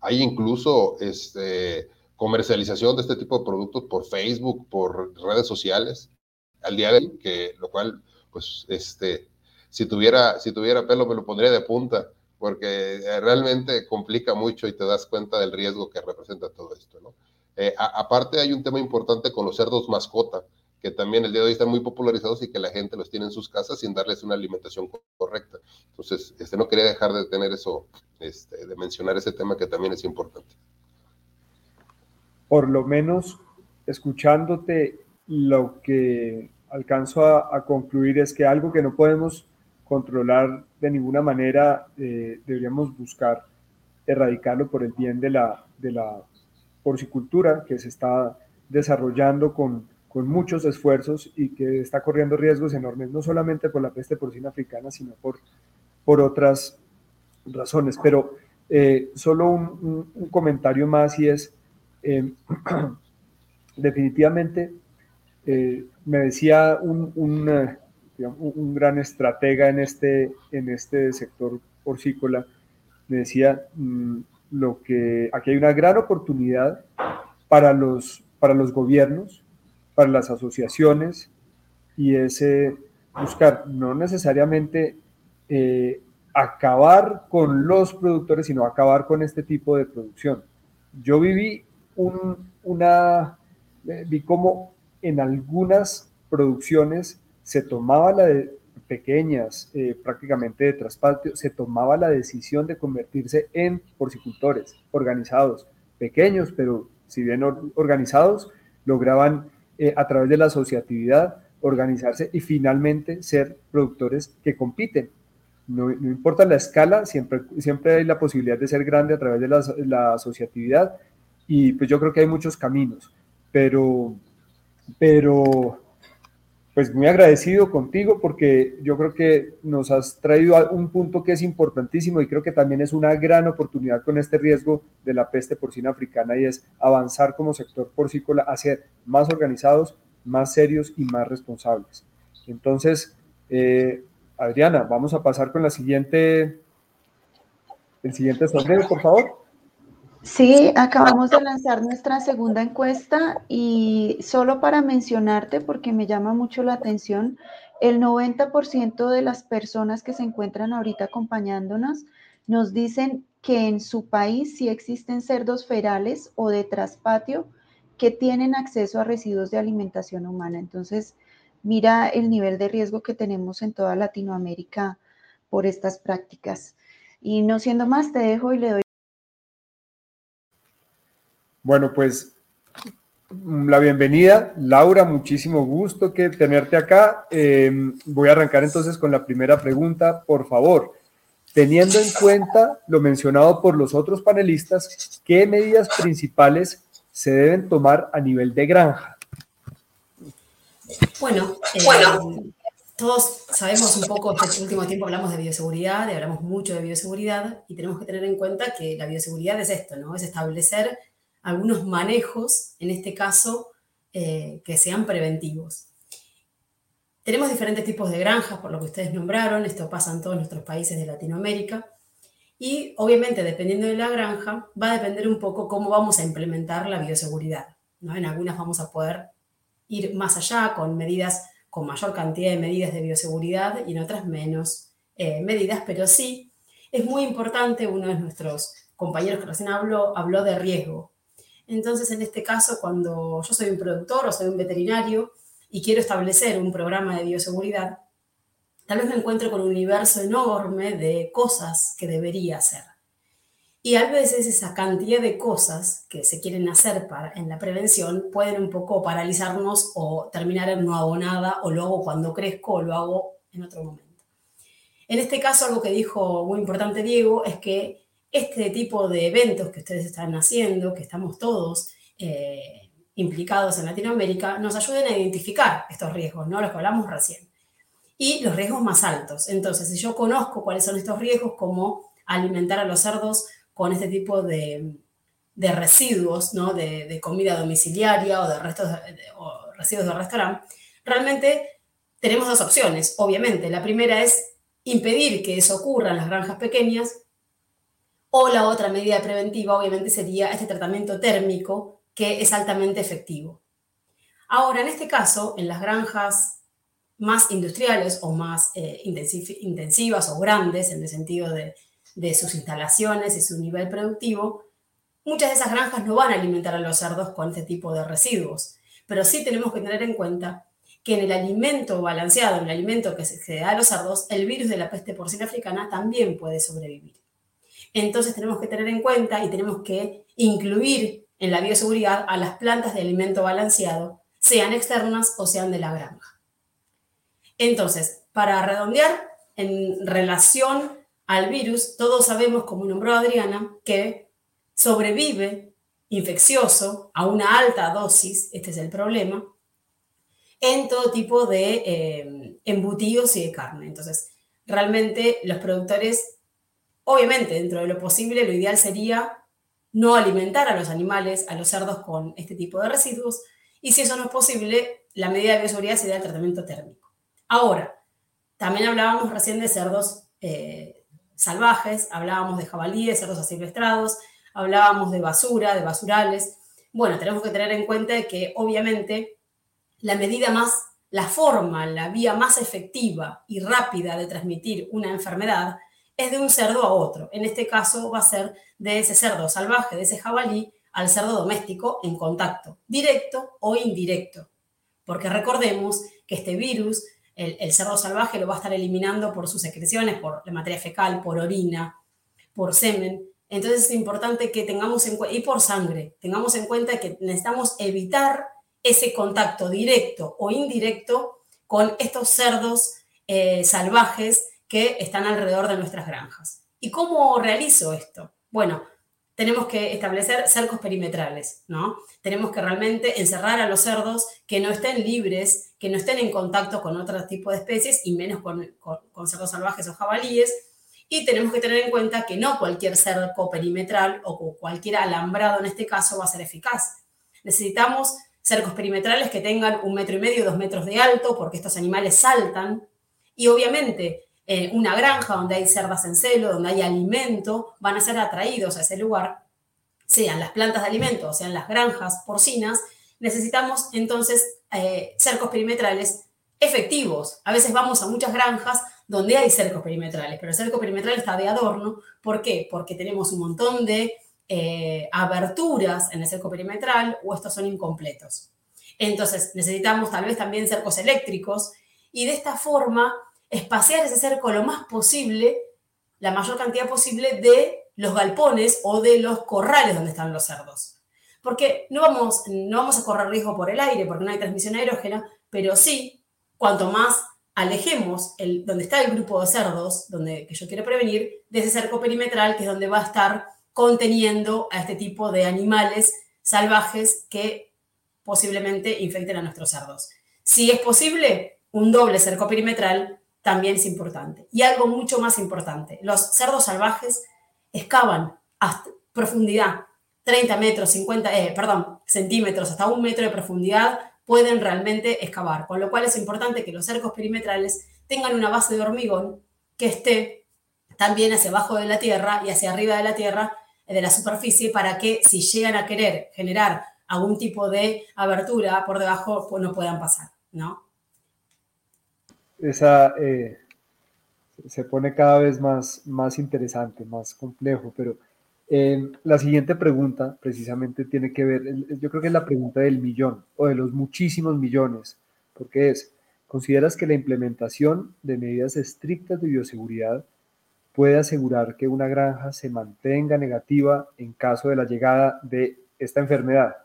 S4: Hay incluso este, comercialización de este tipo de productos por Facebook, por redes sociales, al día de hoy, que lo cual, pues, este, si tuviera, si tuviera pelo me lo pondría de punta, porque eh, realmente complica mucho y te das cuenta del riesgo que representa todo esto, ¿no? Eh, aparte hay un tema importante con los cerdos mascota, que también el día de hoy están muy popularizados y que la gente los tiene en sus casas sin darles una alimentación correcta. Entonces, este, no quería dejar de tener eso, este, de mencionar ese tema que también es importante
S2: por lo menos escuchándote, lo que alcanzo a, concluir es que algo que no podemos controlar de ninguna manera, eh, deberíamos buscar erradicarlo por el bien de la, de la porcicultura que se está desarrollando con, con muchos esfuerzos y que está corriendo riesgos enormes, no solamente por la peste porcina africana, sino por, por otras razones. Pero eh, solo un, comentario más y es, Em, definitivamente, eh, me decía un, un, eh, un, gran estratega en este, en este sector porcícola, me decía mm, lo que aquí hay una gran oportunidad para los, para los gobiernos, para las asociaciones, y es buscar no necesariamente eh, acabar con los productores, sino acabar con este tipo de producción. Yo viví una, eh, vi cómo en algunas producciones se tomaba la de pequeñas, eh, prácticamente de traspatio, se tomaba la decisión de convertirse en porcicultores organizados, pequeños, pero si bien organizados, lograban eh, a través de la asociatividad organizarse y finalmente ser productores que compiten. No, importa la escala, siempre, siempre hay la posibilidad de ser grande a través de la, la asociatividad y pues yo creo que hay muchos caminos. pero, pero pues muy agradecido contigo porque yo creo que nos has traído un punto que es importantísimo y creo que también es una gran oportunidad con este riesgo de la peste porcina africana y es avanzar como sector porcícola a ser más organizados, más serios y más responsables. Entonces, eh, Adriana, vamos a pasar con la siguiente, el siguiente sondeo, por favor.
S1: Sí, acabamos de lanzar nuestra segunda encuesta y solo para mencionarte, porque me llama mucho la atención, el 90% de las personas que se encuentran ahorita acompañándonos nos dicen que en su país sí existen cerdos ferales o de traspatio que tienen acceso a residuos de alimentación humana. Entonces, mira el nivel de riesgo que tenemos en toda Latinoamérica por estas prácticas. Y no siendo más, te dejo y le doy
S2: bueno, pues la bienvenida, Laura, muchísimo gusto que tenerte acá. Em, voy a arrancar entonces con la primera pregunta, por favor. Teniendo en cuenta lo mencionado por los otros panelistas, ¿qué medidas principales se deben tomar a nivel de granja?
S5: Bueno, eh, todos sabemos un poco, este último tiempo hablamos de bioseguridad, y hablamos mucho de bioseguridad, y tenemos que tener en cuenta que la bioseguridad es esto, ¿no? Es establecer algunos manejos, en este caso, eh, que sean preventivos. Tenemos diferentes tipos de granjas, por lo que ustedes nombraron, esto pasa en todos nuestros países de Latinoamérica, y obviamente dependiendo de la granja, va a depender un poco cómo vamos a implementar la bioseguridad. ¿no? En algunas vamos a poder ir más allá con medidas, con mayor cantidad de medidas de bioseguridad y en otras menos eh, medidas, pero sí es muy importante, uno de nuestros compañeros que recién habló, habló de riesgo. Entonces, en este caso, cuando yo soy un productor o soy un veterinario y quiero establecer un programa de bioseguridad, tal vez me encuentro con un universo enorme de cosas que debería hacer. Y a veces esa cantidad de cosas que se quieren hacer para, en la prevención pueden un poco paralizarnos o terminar en no hago nada o lo hago cuando crezco o lo hago en otro momento. En este caso, algo que dijo muy importante Diego es que este tipo de eventos que ustedes están haciendo, que estamos todos eh, implicados en Latinoamérica, nos ayuden a identificar estos riesgos, ¿no? Los que hablamos recién. Y los riesgos más altos. Entonces, si yo conozco cuáles son estos riesgos, como alimentar a los cerdos con este tipo de, residuos, ¿no? De, comida domiciliaria o de restos o residuos de restaurante, realmente tenemos dos opciones, obviamente. La primera es impedir que eso ocurra en las granjas pequeñas o la otra medida preventiva, obviamente, sería este tratamiento térmico que es altamente efectivo. Ahora, en este caso, en las granjas más industriales o más eh, intensivas o grandes, en el sentido de, de sus instalaciones y su nivel productivo, muchas de esas granjas no van a alimentar a los cerdos con este tipo de residuos. Pero sí tenemos que tener en cuenta que en el alimento balanceado, en el alimento que se da a los cerdos, el virus de la peste porcina africana también puede sobrevivir. Entonces tenemos que tener en cuenta y tenemos que incluir en la bioseguridad a las plantas de alimento balanceado, sean externas o sean de la granja. Entonces, para redondear, en relación al virus, todos sabemos, como nombró Adriana, que sobrevive infeccioso a una alta dosis, este es el problema, en todo tipo de eh, embutidos y de carne. Entonces, realmente los productores Obviamente, dentro de lo posible, lo ideal sería no alimentar a los animales, a los cerdos con este tipo de residuos, y si eso no es posible, la medida de bioseguridad sería el tratamiento térmico. Ahora, también hablábamos recién de cerdos eh, salvajes, hablábamos de jabalíes, cerdos asilvestrados, hablábamos de basura, de basurales. Bueno, tenemos que tener en cuenta que obviamente la medida más, la forma, la vía más efectiva y rápida de transmitir una enfermedad es de un cerdo a otro. En este caso va a ser de ese cerdo salvaje, de ese jabalí, al cerdo doméstico en contacto, directo o indirecto. Porque recordemos que este virus, el, cerdo salvaje lo va a estar eliminando por sus secreciones, por la materia fecal, por orina, por semen. Entonces es importante que tengamos en cuenta, y por sangre, tengamos en cuenta que necesitamos evitar ese contacto directo o indirecto con estos cerdos eh, salvajes que están alrededor de nuestras granjas. ¿Y cómo realizo esto? Bueno, tenemos que establecer cercos perimetrales, ¿no? Tenemos que realmente encerrar a los cerdos que no estén libres, que no estén en contacto con otro tipo de especies y menos con, con cerdos salvajes o jabalíes. Y tenemos que tener en cuenta que no cualquier cerco perimetral o cualquier alambrado en este caso va a ser eficaz. Necesitamos cercos perimetrales que tengan un metro y medio, dos metros de alto, porque estos animales saltan. Y obviamente eh, una granja donde hay cerdas en celo, donde hay alimento, van a ser atraídos a ese lugar, sean las plantas de alimento sean las granjas porcinas, necesitamos entonces eh, cercos perimetrales efectivos. A veces vamos a muchas granjas donde hay cercos perimetrales, pero el cerco perimetral está de adorno. ¿Por qué? Porque tenemos un montón de eh, aberturas en el cerco perimetral o estos son incompletos. Entonces necesitamos tal vez también cercos eléctricos y de esta forma espaciar ese cerco lo más posible, la mayor cantidad posible de los galpones o de los corrales donde están los cerdos. Porque no vamos, no vamos a correr riesgo por el aire, porque no hay transmisión aerógena, pero sí, cuanto más alejemos el, donde está el grupo de cerdos, donde, que yo quiero prevenir, de ese cerco perimetral, que es donde va a estar conteniendo a este tipo de animales salvajes que posiblemente infecten a nuestros cerdos. Si es posible, un doble cerco perimetral también es importante. Y algo mucho más importante, los cerdos salvajes excavan a profundidad, 30 metros, 50, eh, perdón, centímetros, hasta un metro de profundidad, pueden realmente excavar. Con lo cual es importante que los cercos perimetrales tengan una base de hormigón que esté también hacia abajo de la tierra y hacia arriba de la tierra, eh, de la superficie, para que si llegan a querer generar algún tipo de abertura por debajo, pues no puedan pasar, ¿no?
S2: Esa eh, se pone cada vez más, más interesante, más complejo, pero eh, la siguiente pregunta precisamente tiene que ver, yo creo que es la pregunta del millón o de los muchísimos millones, porque es, ¿consideras que la implementación de medidas estrictas de bioseguridad puede asegurar que una granja se mantenga negativa en caso de la llegada de esta enfermedad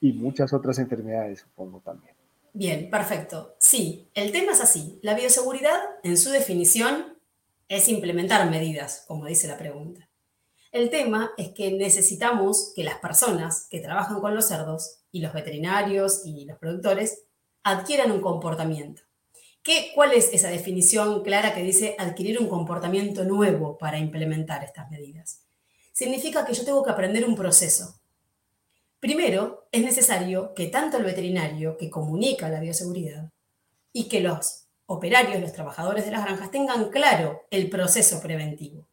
S2: y muchas otras enfermedades, supongo también?
S5: Bien, perfecto. Sí, el tema es así. La bioseguridad, en su definición, es implementar medidas, como dice la pregunta. El tema es que necesitamos que las personas que trabajan con los cerdos y los veterinarios y los productores adquieran un comportamiento. ¿Qué, ¿Cuál es esa definición clara que dice adquirir un comportamiento nuevo para implementar estas medidas? Significa que yo tengo que aprender un proceso, Primero, es necesario que tanto el veterinario que comunica la bioseguridad y que los operarios, los trabajadores de las granjas, tengan claro el proceso preventivo.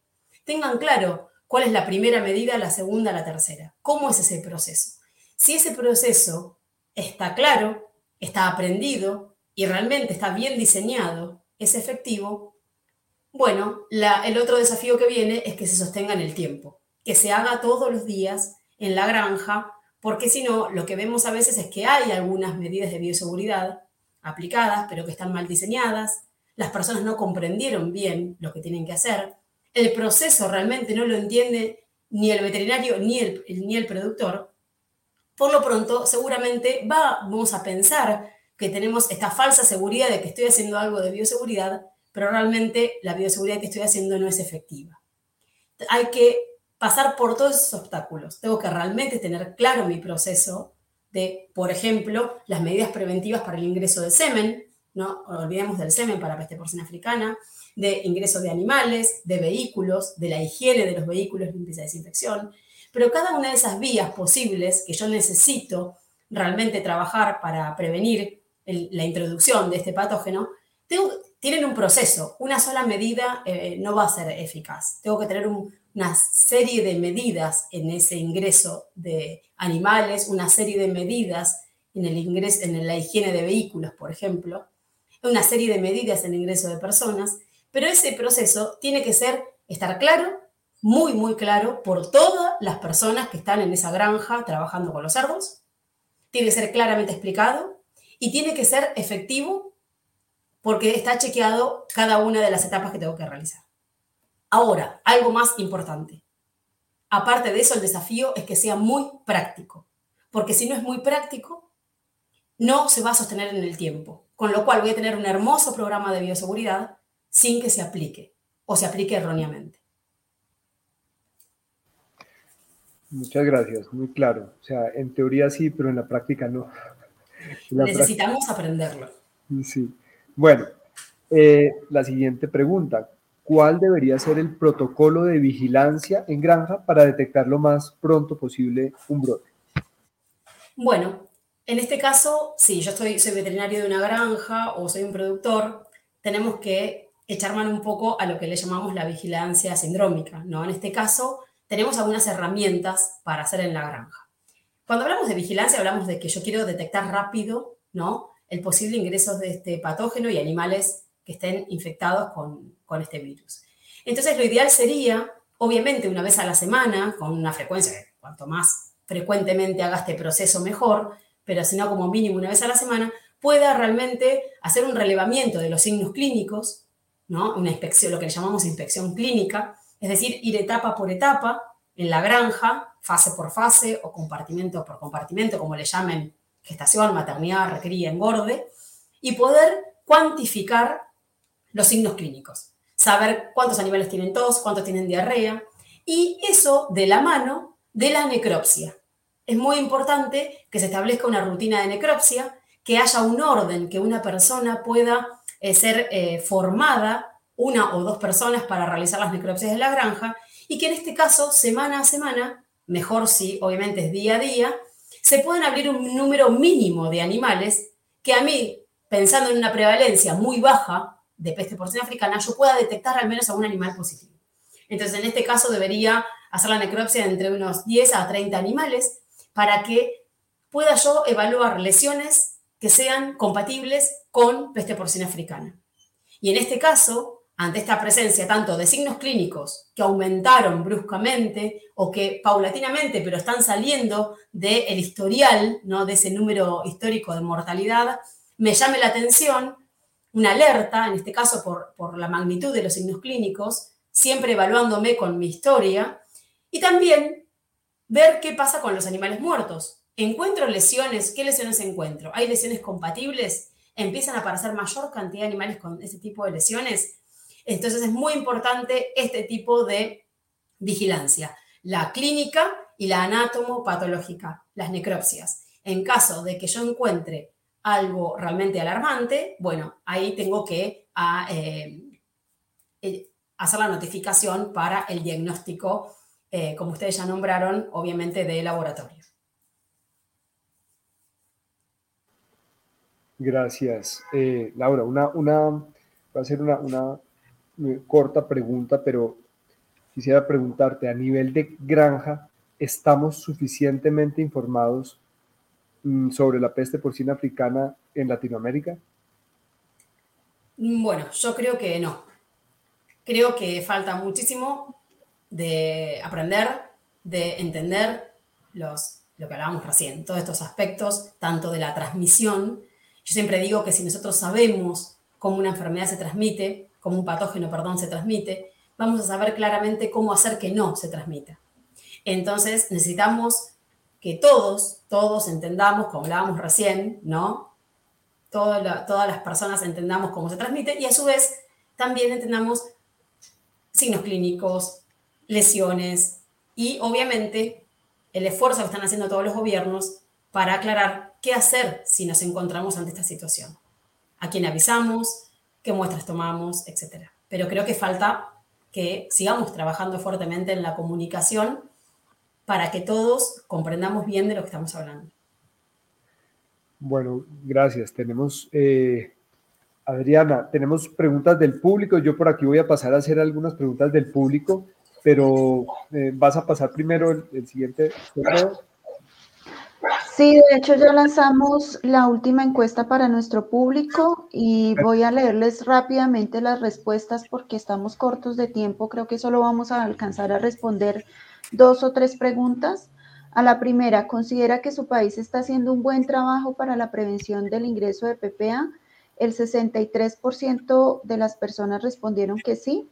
S5: Tengan claro cuál es la primera medida, la segunda, la tercera. ¿Cómo es ese proceso? Si ese proceso está claro, está aprendido y realmente está bien diseñado, es efectivo, bueno, el otro desafío que viene es que se sostenga en el tiempo, que se haga todos los días en la granja porque si no, lo que vemos a veces es que hay algunas medidas de bioseguridad aplicadas, pero que están mal diseñadas, las personas no comprendieron bien lo que tienen que hacer, el proceso realmente no lo entiende ni el veterinario ni el, ni el productor, por lo pronto seguramente vamos a pensar que tenemos esta falsa seguridad de que estoy haciendo algo de bioseguridad, pero realmente la bioseguridad que estoy haciendo no es efectiva. Hay que pasar por todos esos obstáculos. Tengo que realmente tener claro mi proceso de, por ejemplo, las medidas preventivas para el ingreso de semen, no olvidemos del semen para peste porcina africana, de ingreso de animales, de vehículos, de la higiene de los vehículos, limpieza y desinfección. Pero cada una de esas vías posibles que yo necesito realmente trabajar para prevenir la introducción de este patógeno, tienen un proceso. Una sola medida eh, no va a ser eficaz. Tengo que tener un, una serie de medidas en ese ingreso de animales, una serie de medidas en, el ingreso, en la higiene de vehículos, por ejemplo, una serie de medidas en el ingreso de personas, pero ese proceso tiene que ser, estar claro, muy, muy claro por todas las personas que están en esa granja trabajando con los cerdos, tiene que ser claramente explicado y tiene que ser efectivo porque está chequeado cada una de las etapas que tengo que realizar. Ahora, algo más importante. Aparte de eso, el desafío es que sea muy práctico, porque si no es muy práctico, no se va a sostener en el tiempo. Con lo cual voy a tener un hermoso programa de bioseguridad sin que se aplique o se aplique erróneamente.
S2: Muchas gracias, muy claro. O sea, en teoría sí, pero en la práctica no.
S5: Necesitamos aprenderlo.
S2: Sí. Bueno, eh, la siguiente pregunta. ¿Cuál debería ser el protocolo de vigilancia en granja para detectar lo más pronto posible un brote?
S5: Bueno, en este caso, si yo estoy, soy veterinario de una granja o soy un productor, tenemos que echar mano un poco a lo que le llamamos la vigilancia sindrómica, ¿no? En este caso, tenemos algunas herramientas para hacer en la granja. Cuando hablamos de vigilancia, hablamos de que yo quiero detectar rápido, ¿no? El posible ingreso de este patógeno y animales que estén infectados con, con este virus. Entonces, lo ideal sería, obviamente, una vez a la semana, con una frecuencia, cuanto más frecuentemente haga este proceso, mejor, pero si no, como mínimo una vez a la semana, pueda realmente hacer un relevamiento de los signos clínicos, ¿no? Una inspección, lo que le llamamos inspección clínica, es decir, ir etapa por etapa en la granja, fase por fase o compartimento por compartimento, como le llamen gestación, maternidad, recría, engorde, y poder cuantificar los signos clínicos, saber cuántos animales tienen tos, cuántos tienen diarrea, y eso de la mano de la necropsia. Es muy importante que se establezca una rutina de necropsia, que haya un orden, que una persona pueda eh, ser eh, formada, una o dos personas para realizar las necropsias de la granja, y que en este caso, semana a semana, mejor si obviamente es día a día, se pueden abrir un número mínimo de animales que a mí, pensando en una prevalencia muy baja de peste porcina africana, yo pueda detectar al menos a un animal positivo. Entonces, en este caso debería hacer la necropsia entre unos 10 a 30 animales para que pueda yo evaluar lesiones que sean compatibles con peste porcina africana. Y en este caso, ante esta presencia tanto de signos clínicos que aumentaron bruscamente o que paulatinamente, pero están saliendo del historial, ¿no? de ese número histórico de mortalidad, me llame la atención una alerta, en este caso por, por la magnitud de los signos clínicos, siempre evaluándome con mi historia, y también ver qué pasa con los animales muertos. Encuentro lesiones, ¿qué lesiones encuentro? ¿Hay lesiones compatibles? ¿Empiezan a aparecer mayor cantidad de animales con ese tipo de lesiones? Entonces es muy importante este tipo de vigilancia, la clínica y la anatomopatológica, las necropsias. En caso de que yo encuentre algo realmente alarmante, bueno, ahí tengo que ah, eh, eh, hacer la notificación para el diagnóstico eh, como ustedes ya nombraron, obviamente de laboratorio.
S2: Gracias. Laura, una, una, a ser una, una corta pregunta, pero quisiera preguntarte, a nivel de granja, ¿estamos suficientemente informados sobre la peste porcina africana en Latinoamérica?
S5: Bueno, yo creo que no. Creo que falta muchísimo de aprender, de entender los, lo que hablábamos recién, todos estos aspectos, tanto de la transmisión. Yo siempre digo que si nosotros sabemos cómo una enfermedad se transmite, cómo un patógeno, perdón, se transmite, vamos a saber claramente cómo hacer que no se transmita. Entonces necesitamos que todos, todos entendamos, como hablábamos recién, ¿no? todas las personas entendamos cómo se transmite y a su vez también entendamos signos clínicos, lesiones y obviamente el esfuerzo que están haciendo todos los gobiernos para aclarar qué hacer si nos encontramos ante esta situación. A quién avisamos, qué muestras tomamos, etc. Pero creo que falta que sigamos trabajando fuertemente en la comunicación para que todos comprendamos bien de lo que estamos hablando.
S2: Bueno, gracias. Tenemos, eh, Adriana, tenemos preguntas del público. Yo por aquí voy a pasar a hacer algunas preguntas del público pero eh, vas a pasar primero el, siguiente.
S1: Sí, de hecho ya lanzamos la última encuesta para nuestro público y voy a leerles rápidamente las respuestas porque estamos cortos de tiempo. Creo que solo vamos a alcanzar a responder dos o tres preguntas. A la primera, ¿considera que su país está haciendo un buen trabajo para la prevención del ingreso de PPA? El 63% de las personas respondieron que sí.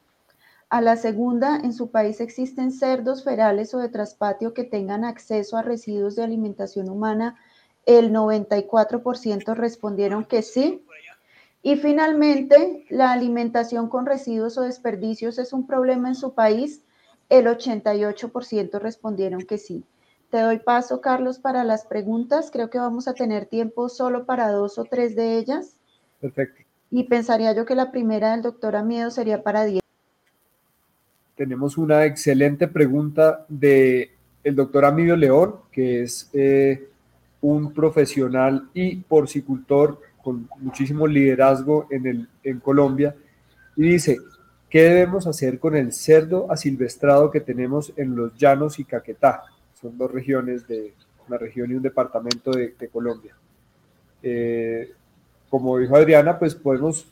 S1: A la segunda, en su país existen cerdos ferales o de traspatio que tengan acceso a residuos de alimentación humana. El 94% respondieron que sí. Y finalmente, la alimentación con residuos o desperdicios es un problema en su país. El 88% respondieron que sí. Te doy paso, Carlos, para las preguntas. Creo que vamos a tener tiempo solo para dos o tres de ellas.
S2: Perfecto.
S1: Y pensaría yo que la primera del doctor Amiedo sería para Diego.
S2: Tenemos una excelente pregunta de el doctor Amido León, que es eh, un profesional y porcicultor con muchísimo liderazgo en, el, en Colombia. Y dice, ¿qué debemos hacer con el cerdo asilvestrado que tenemos en los Llanos y Caquetá? Son dos regiones de una región y un departamento de, Colombia. Eh, como dijo Adriana, pues podemos,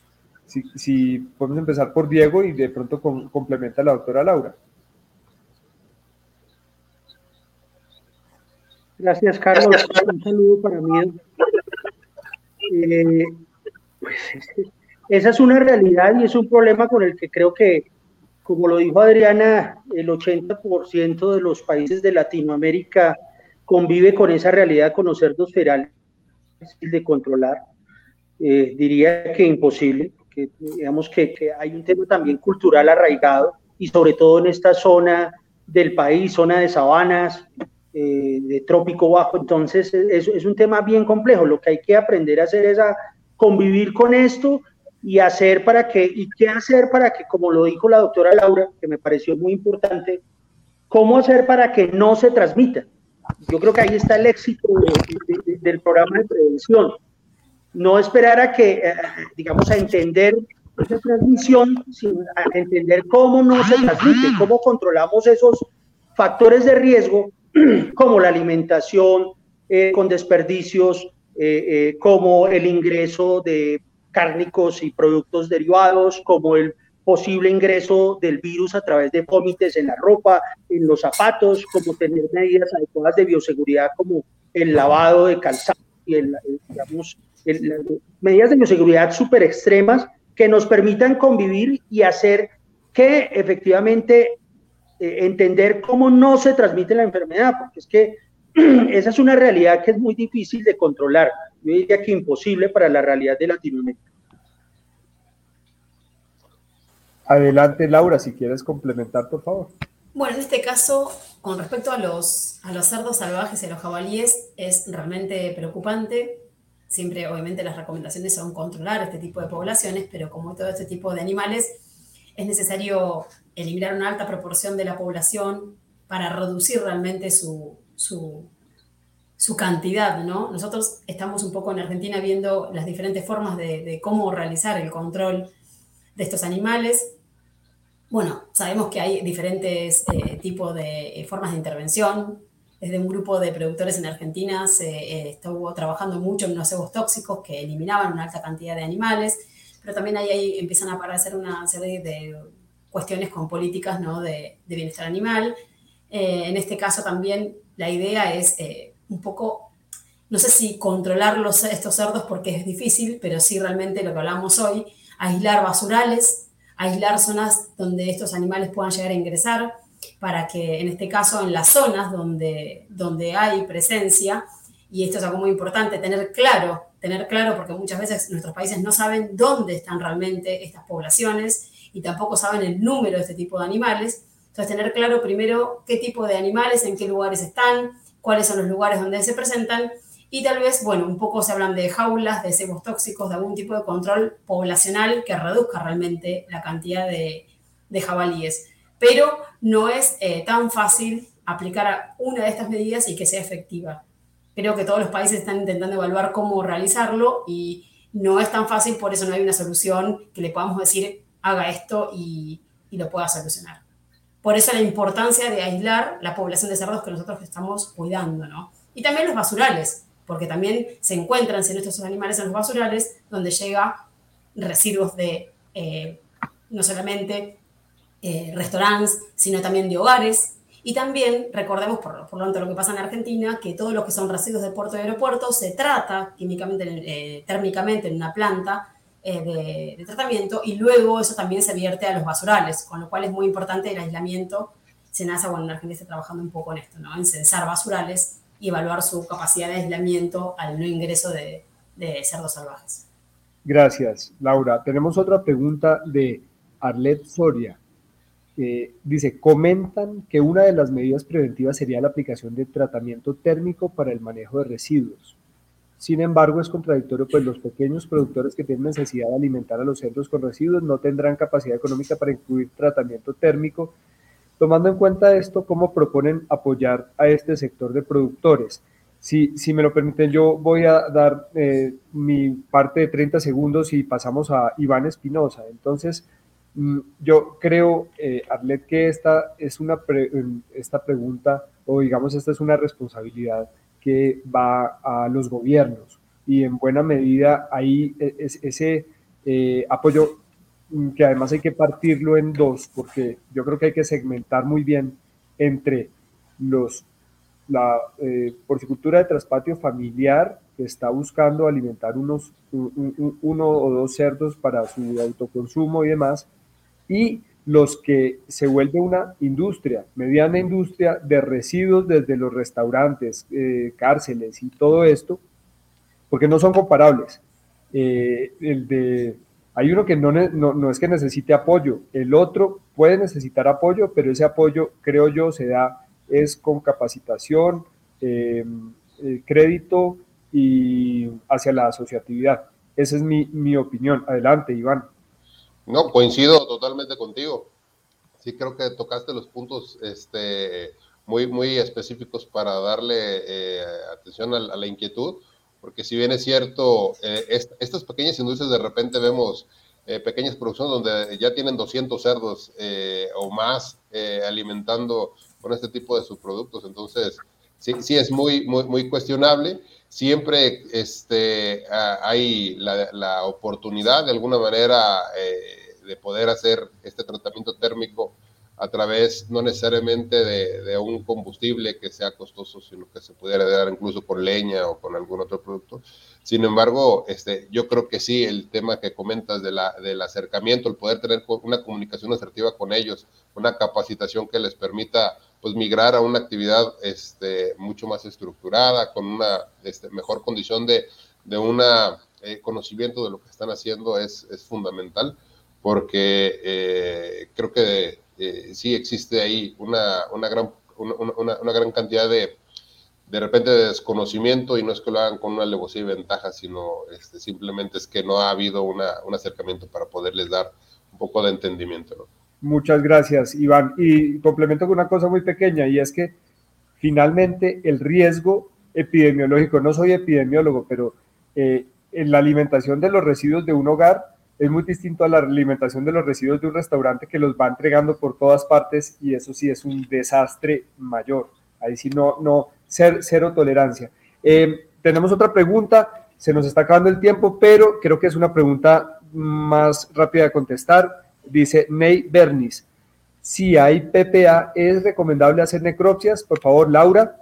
S2: si, podemos empezar por Diego y de pronto complementa la doctora Laura.
S3: Gracias, Carlos. Un saludo para mí. Eh, pues, este, esa es una realidad y es un problema con el que creo que, como lo dijo Adriana, el 80% de los países de Latinoamérica convive con esa realidad con los cerdos ferales de controlar. Eh, diría que imposible, porque digamos que, hay un tema también cultural arraigado y sobre todo en esta zona del país, zona de sabanas, eh, de trópico bajo, entonces es, es, un tema bien complejo. Lo que hay que aprender a hacer es a convivir con esto y hacer para que, y qué hacer para que, como lo dijo la doctora Laura, que me pareció muy importante, cómo hacer para que no se transmita. Yo creo que ahí está el éxito del programa de prevención no esperar a que, eh, digamos, a entender esa transmisión, sino a entender cómo no se transmite, cómo controlamos esos factores de riesgo, como la alimentación eh, con desperdicios, eh, como el ingreso de cárnicos y productos derivados, como el posible ingreso del virus a través de vómites en la ropa, en los zapatos, como tener medidas adecuadas de bioseguridad como el lavado de calzado y el, digamos, medidas de bioseguridad súper extremas que nos permitan convivir y hacer que efectivamente eh, entender cómo no se transmite la enfermedad, porque es que esa es una realidad que es muy difícil de controlar, yo diría que imposible para la realidad de Latinoamérica.
S2: Adelante, Laura, si quieres complementar, por favor.
S5: Bueno, en este caso, con respecto a los, a los cerdos salvajes y a los jabalíes, es realmente preocupante Siempre, obviamente, las recomendaciones son controlar este tipo de poblaciones, pero como todo este tipo de animales, es necesario eliminar una alta proporción de la población para reducir realmente su, su, su cantidad, ¿no? Nosotros estamos un poco en Argentina viendo las diferentes formas de, cómo realizar el control de estos animales. Bueno, sabemos que hay diferentes eh, tipos de eh, formas de intervención, desde un grupo de productores en Argentina se eh, estuvo trabajando mucho en unos cebos tóxicos que eliminaban una alta cantidad de animales, pero también ahí, empiezan a aparecer una serie de cuestiones con políticas ¿no? de, bienestar animal. Eh, en este caso también la idea es un poco, no sé si controlar los, estos cerdos porque es difícil, pero sí realmente lo que hablamos hoy, aislar basurales, aislar zonas donde estos animales puedan llegar a ingresar, para que en este caso en las zonas donde, donde hay presencia, y esto es algo muy importante, tener claro, tener claro, porque muchas veces nuestros países no saben dónde están realmente estas poblaciones y tampoco saben el número de este tipo de animales. Entonces, tener claro primero qué tipo de animales, en qué lugares están, cuáles son los lugares donde se presentan y tal vez, bueno, un poco se hablan de jaulas, de cebos tóxicos, de algún tipo de control poblacional que reduzca realmente la cantidad de, de jabalíes pero no es eh, tan fácil aplicar una de estas medidas y que sea efectiva. Creo que todos los países están intentando evaluar cómo realizarlo y no es tan fácil, por eso no hay una solución que le podamos decir haga esto y, lo pueda solucionar. Por eso la importancia de aislar la población de cerdos que nosotros estamos cuidando, ¿no? Y también los basurales, porque también se encuentran si estos animales en los basurales, donde llega residuos de eh, no solamente eh, restaurantes, sino también de hogares. Y también recordemos, por, por, lo tanto, lo que pasa en Argentina, que todos los que son residuos de puerto y aeropuerto se trata químicamente, eh, térmicamente en una planta eh, de, tratamiento y luego eso también se vierte a los basurales, con lo cual es muy importante el aislamiento. SENASA, bueno, en Argentina está trabajando un poco en esto, ¿no? en censar basurales y evaluar su capacidad de aislamiento al no ingreso de, de cerdos salvajes.
S2: Gracias, Laura. Tenemos otra pregunta de Arlet Soria dice, comentan que una de las medidas preventivas sería la aplicación de tratamiento térmico para el manejo de residuos. Sin embargo, es contradictorio, pues los pequeños productores que tienen necesidad de alimentar a los centros con residuos no tendrán capacidad económica para incluir tratamiento térmico. Tomando en cuenta esto, ¿cómo proponen apoyar a este sector de productores? Si, si me lo permiten, yo voy a dar eh, mi parte de 30 segundos y pasamos a Iván Espinosa. Entonces, mm, yo creo, eh, Arlet, que esta es una esta pregunta, o digamos, esta es una responsabilidad que va a los gobiernos. Y en buena medida ahí e, es, ese eh, apoyo mm, que además hay que partirlo en dos porque yo creo que hay que segmentar muy bien entre los la eh, porcicultura de traspatio familiar que está buscando alimentar unos uno o dos cerdos para su autoconsumo y demás y los que se vuelve una industria, mediana industria de residuos desde los restaurantes, eh, cárceles y todo esto, porque no son comparables. Eh, hay uno que no, no, es que necesite apoyo, el otro puede necesitar apoyo, pero ese apoyo, creo yo, se da es con capacitación, em, eh, crédito y hacia la asociatividad. Esa es mi, mi opinión. Adelante, Iván.
S4: No, coincido totalmente contigo. Sí, creo que tocaste los puntos este, muy, muy específicos para darle eh, atención a, la inquietud, porque si bien es cierto, eh, estas pequeñas industrias de repente vemos eh, pequeñas producciones donde ya tienen 200 cerdos o más alimentando con este tipo de subproductos, entonces sí, sí es muy, muy, muy cuestionable siempre este, hay la, oportunidad de alguna manera eh, de poder hacer este tratamiento térmico a través no necesariamente de, un combustible que sea costoso, sino que se pudiera dar incluso con leña o con algún otro producto. Sin embargo, este, yo creo que sí, el tema que comentas de la, del acercamiento, el poder tener una comunicación asertiva con ellos, una capacitación que les permita pues migrar a una actividad este, mucho más estructurada, con una este, mejor condición de, de un eh, conocimiento de lo que están haciendo es, es fundamental, porque eh, creo que eh, sí existe ahí una, una gran, una, una, gran cantidad de, de repente de desconocimiento y no es que lo hagan con una alevosía y ventaja, sino este, simplemente es que no ha habido una, un acercamiento para poderles dar un poco de entendimiento. ¿no?
S2: Muchas gracias, Iván. Y complemento con una cosa muy pequeña, y es que finalmente el riesgo epidemiológico, no soy epidemiólogo, pero eh, en la alimentación de los residuos de un hogar es muy distinto a la alimentación de los residuos de un restaurante que los va entregando por todas partes y eso sí es un desastre mayor. Ahí sí no, no, cero tolerancia. Eh, tenemos otra pregunta, se nos está acabando el tiempo, pero creo que es una pregunta más rápida de contestar. Dice Ney Bernis, si hay PPA, ¿es recomendable hacer necropsias? Por favor, Laura.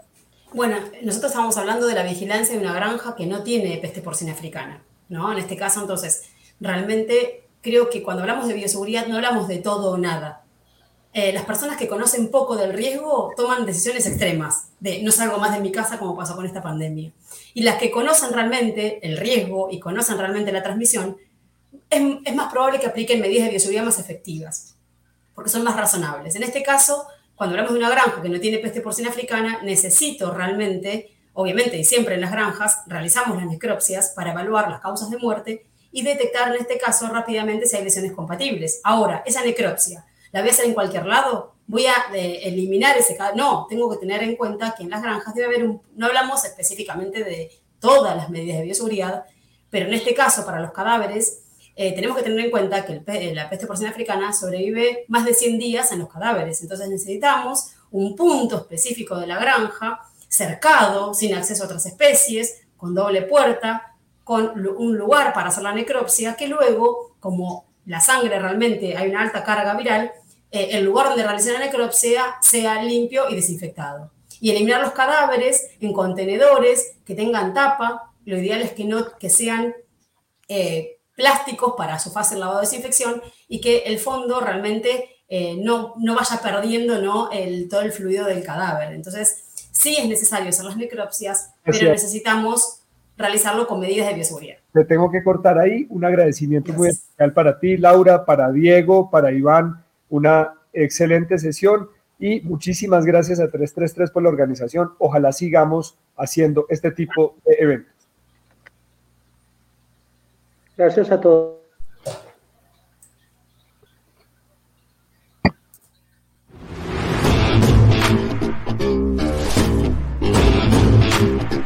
S5: Bueno, nosotros estamos hablando de la vigilancia de una granja que no tiene peste porcina africana, ¿no? En este caso, entonces, realmente creo que cuando hablamos de bioseguridad no hablamos de todo o nada. Eh, las personas que conocen poco del riesgo toman decisiones extremas, de no salgo más de mi casa como pasó con esta pandemia. Y las que conocen realmente el riesgo y conocen realmente la transmisión, es, más probable que apliquen medidas de bioseguridad más efectivas, porque son más razonables. En este caso, cuando hablamos de una granja que no tiene peste porcina africana, necesito realmente, obviamente y siempre en las granjas, realizamos las necropsias para evaluar las causas de muerte y detectar en este caso rápidamente si hay lesiones compatibles. Ahora, esa necropsia, ¿la voy a hacer en cualquier lado? ¿Voy a eh, eliminar ese caso? No, tengo que tener en cuenta que en las granjas debe haber un, no hablamos específicamente de todas las medidas de bioseguridad, pero en este caso para los cadáveres eh, tenemos que tener en cuenta que eh, la peste porcina africana sobrevive más de 100 días en los cadáveres. Entonces necesitamos un punto específico de la granja, cercado, sin acceso a otras especies, con doble puerta, con un lugar para hacer la necropsia, que luego, como la sangre realmente hay una alta carga viral, eh, el lugar donde realizar la necropsia sea limpio y desinfectado. Y eliminar los cadáveres en contenedores que tengan tapa. Lo ideal es que, no, que sean plásticos para su fase lavado de desinfección y que el fondo realmente eh, no, no vaya perdiendo ¿no? El, todo el fluido del cadáver. Entonces, sí es necesario hacer las necropsias, pero necesitamos realizarlo con medidas de bioseguridad.
S2: Te tengo que cortar ahí un agradecimiento muy especial para ti, Laura, para Diego, para Iván, una excelente sesión y muchísimas gracias a 333 por la organización. Ojalá sigamos haciendo este tipo de eventos.
S3: Gracias a todos.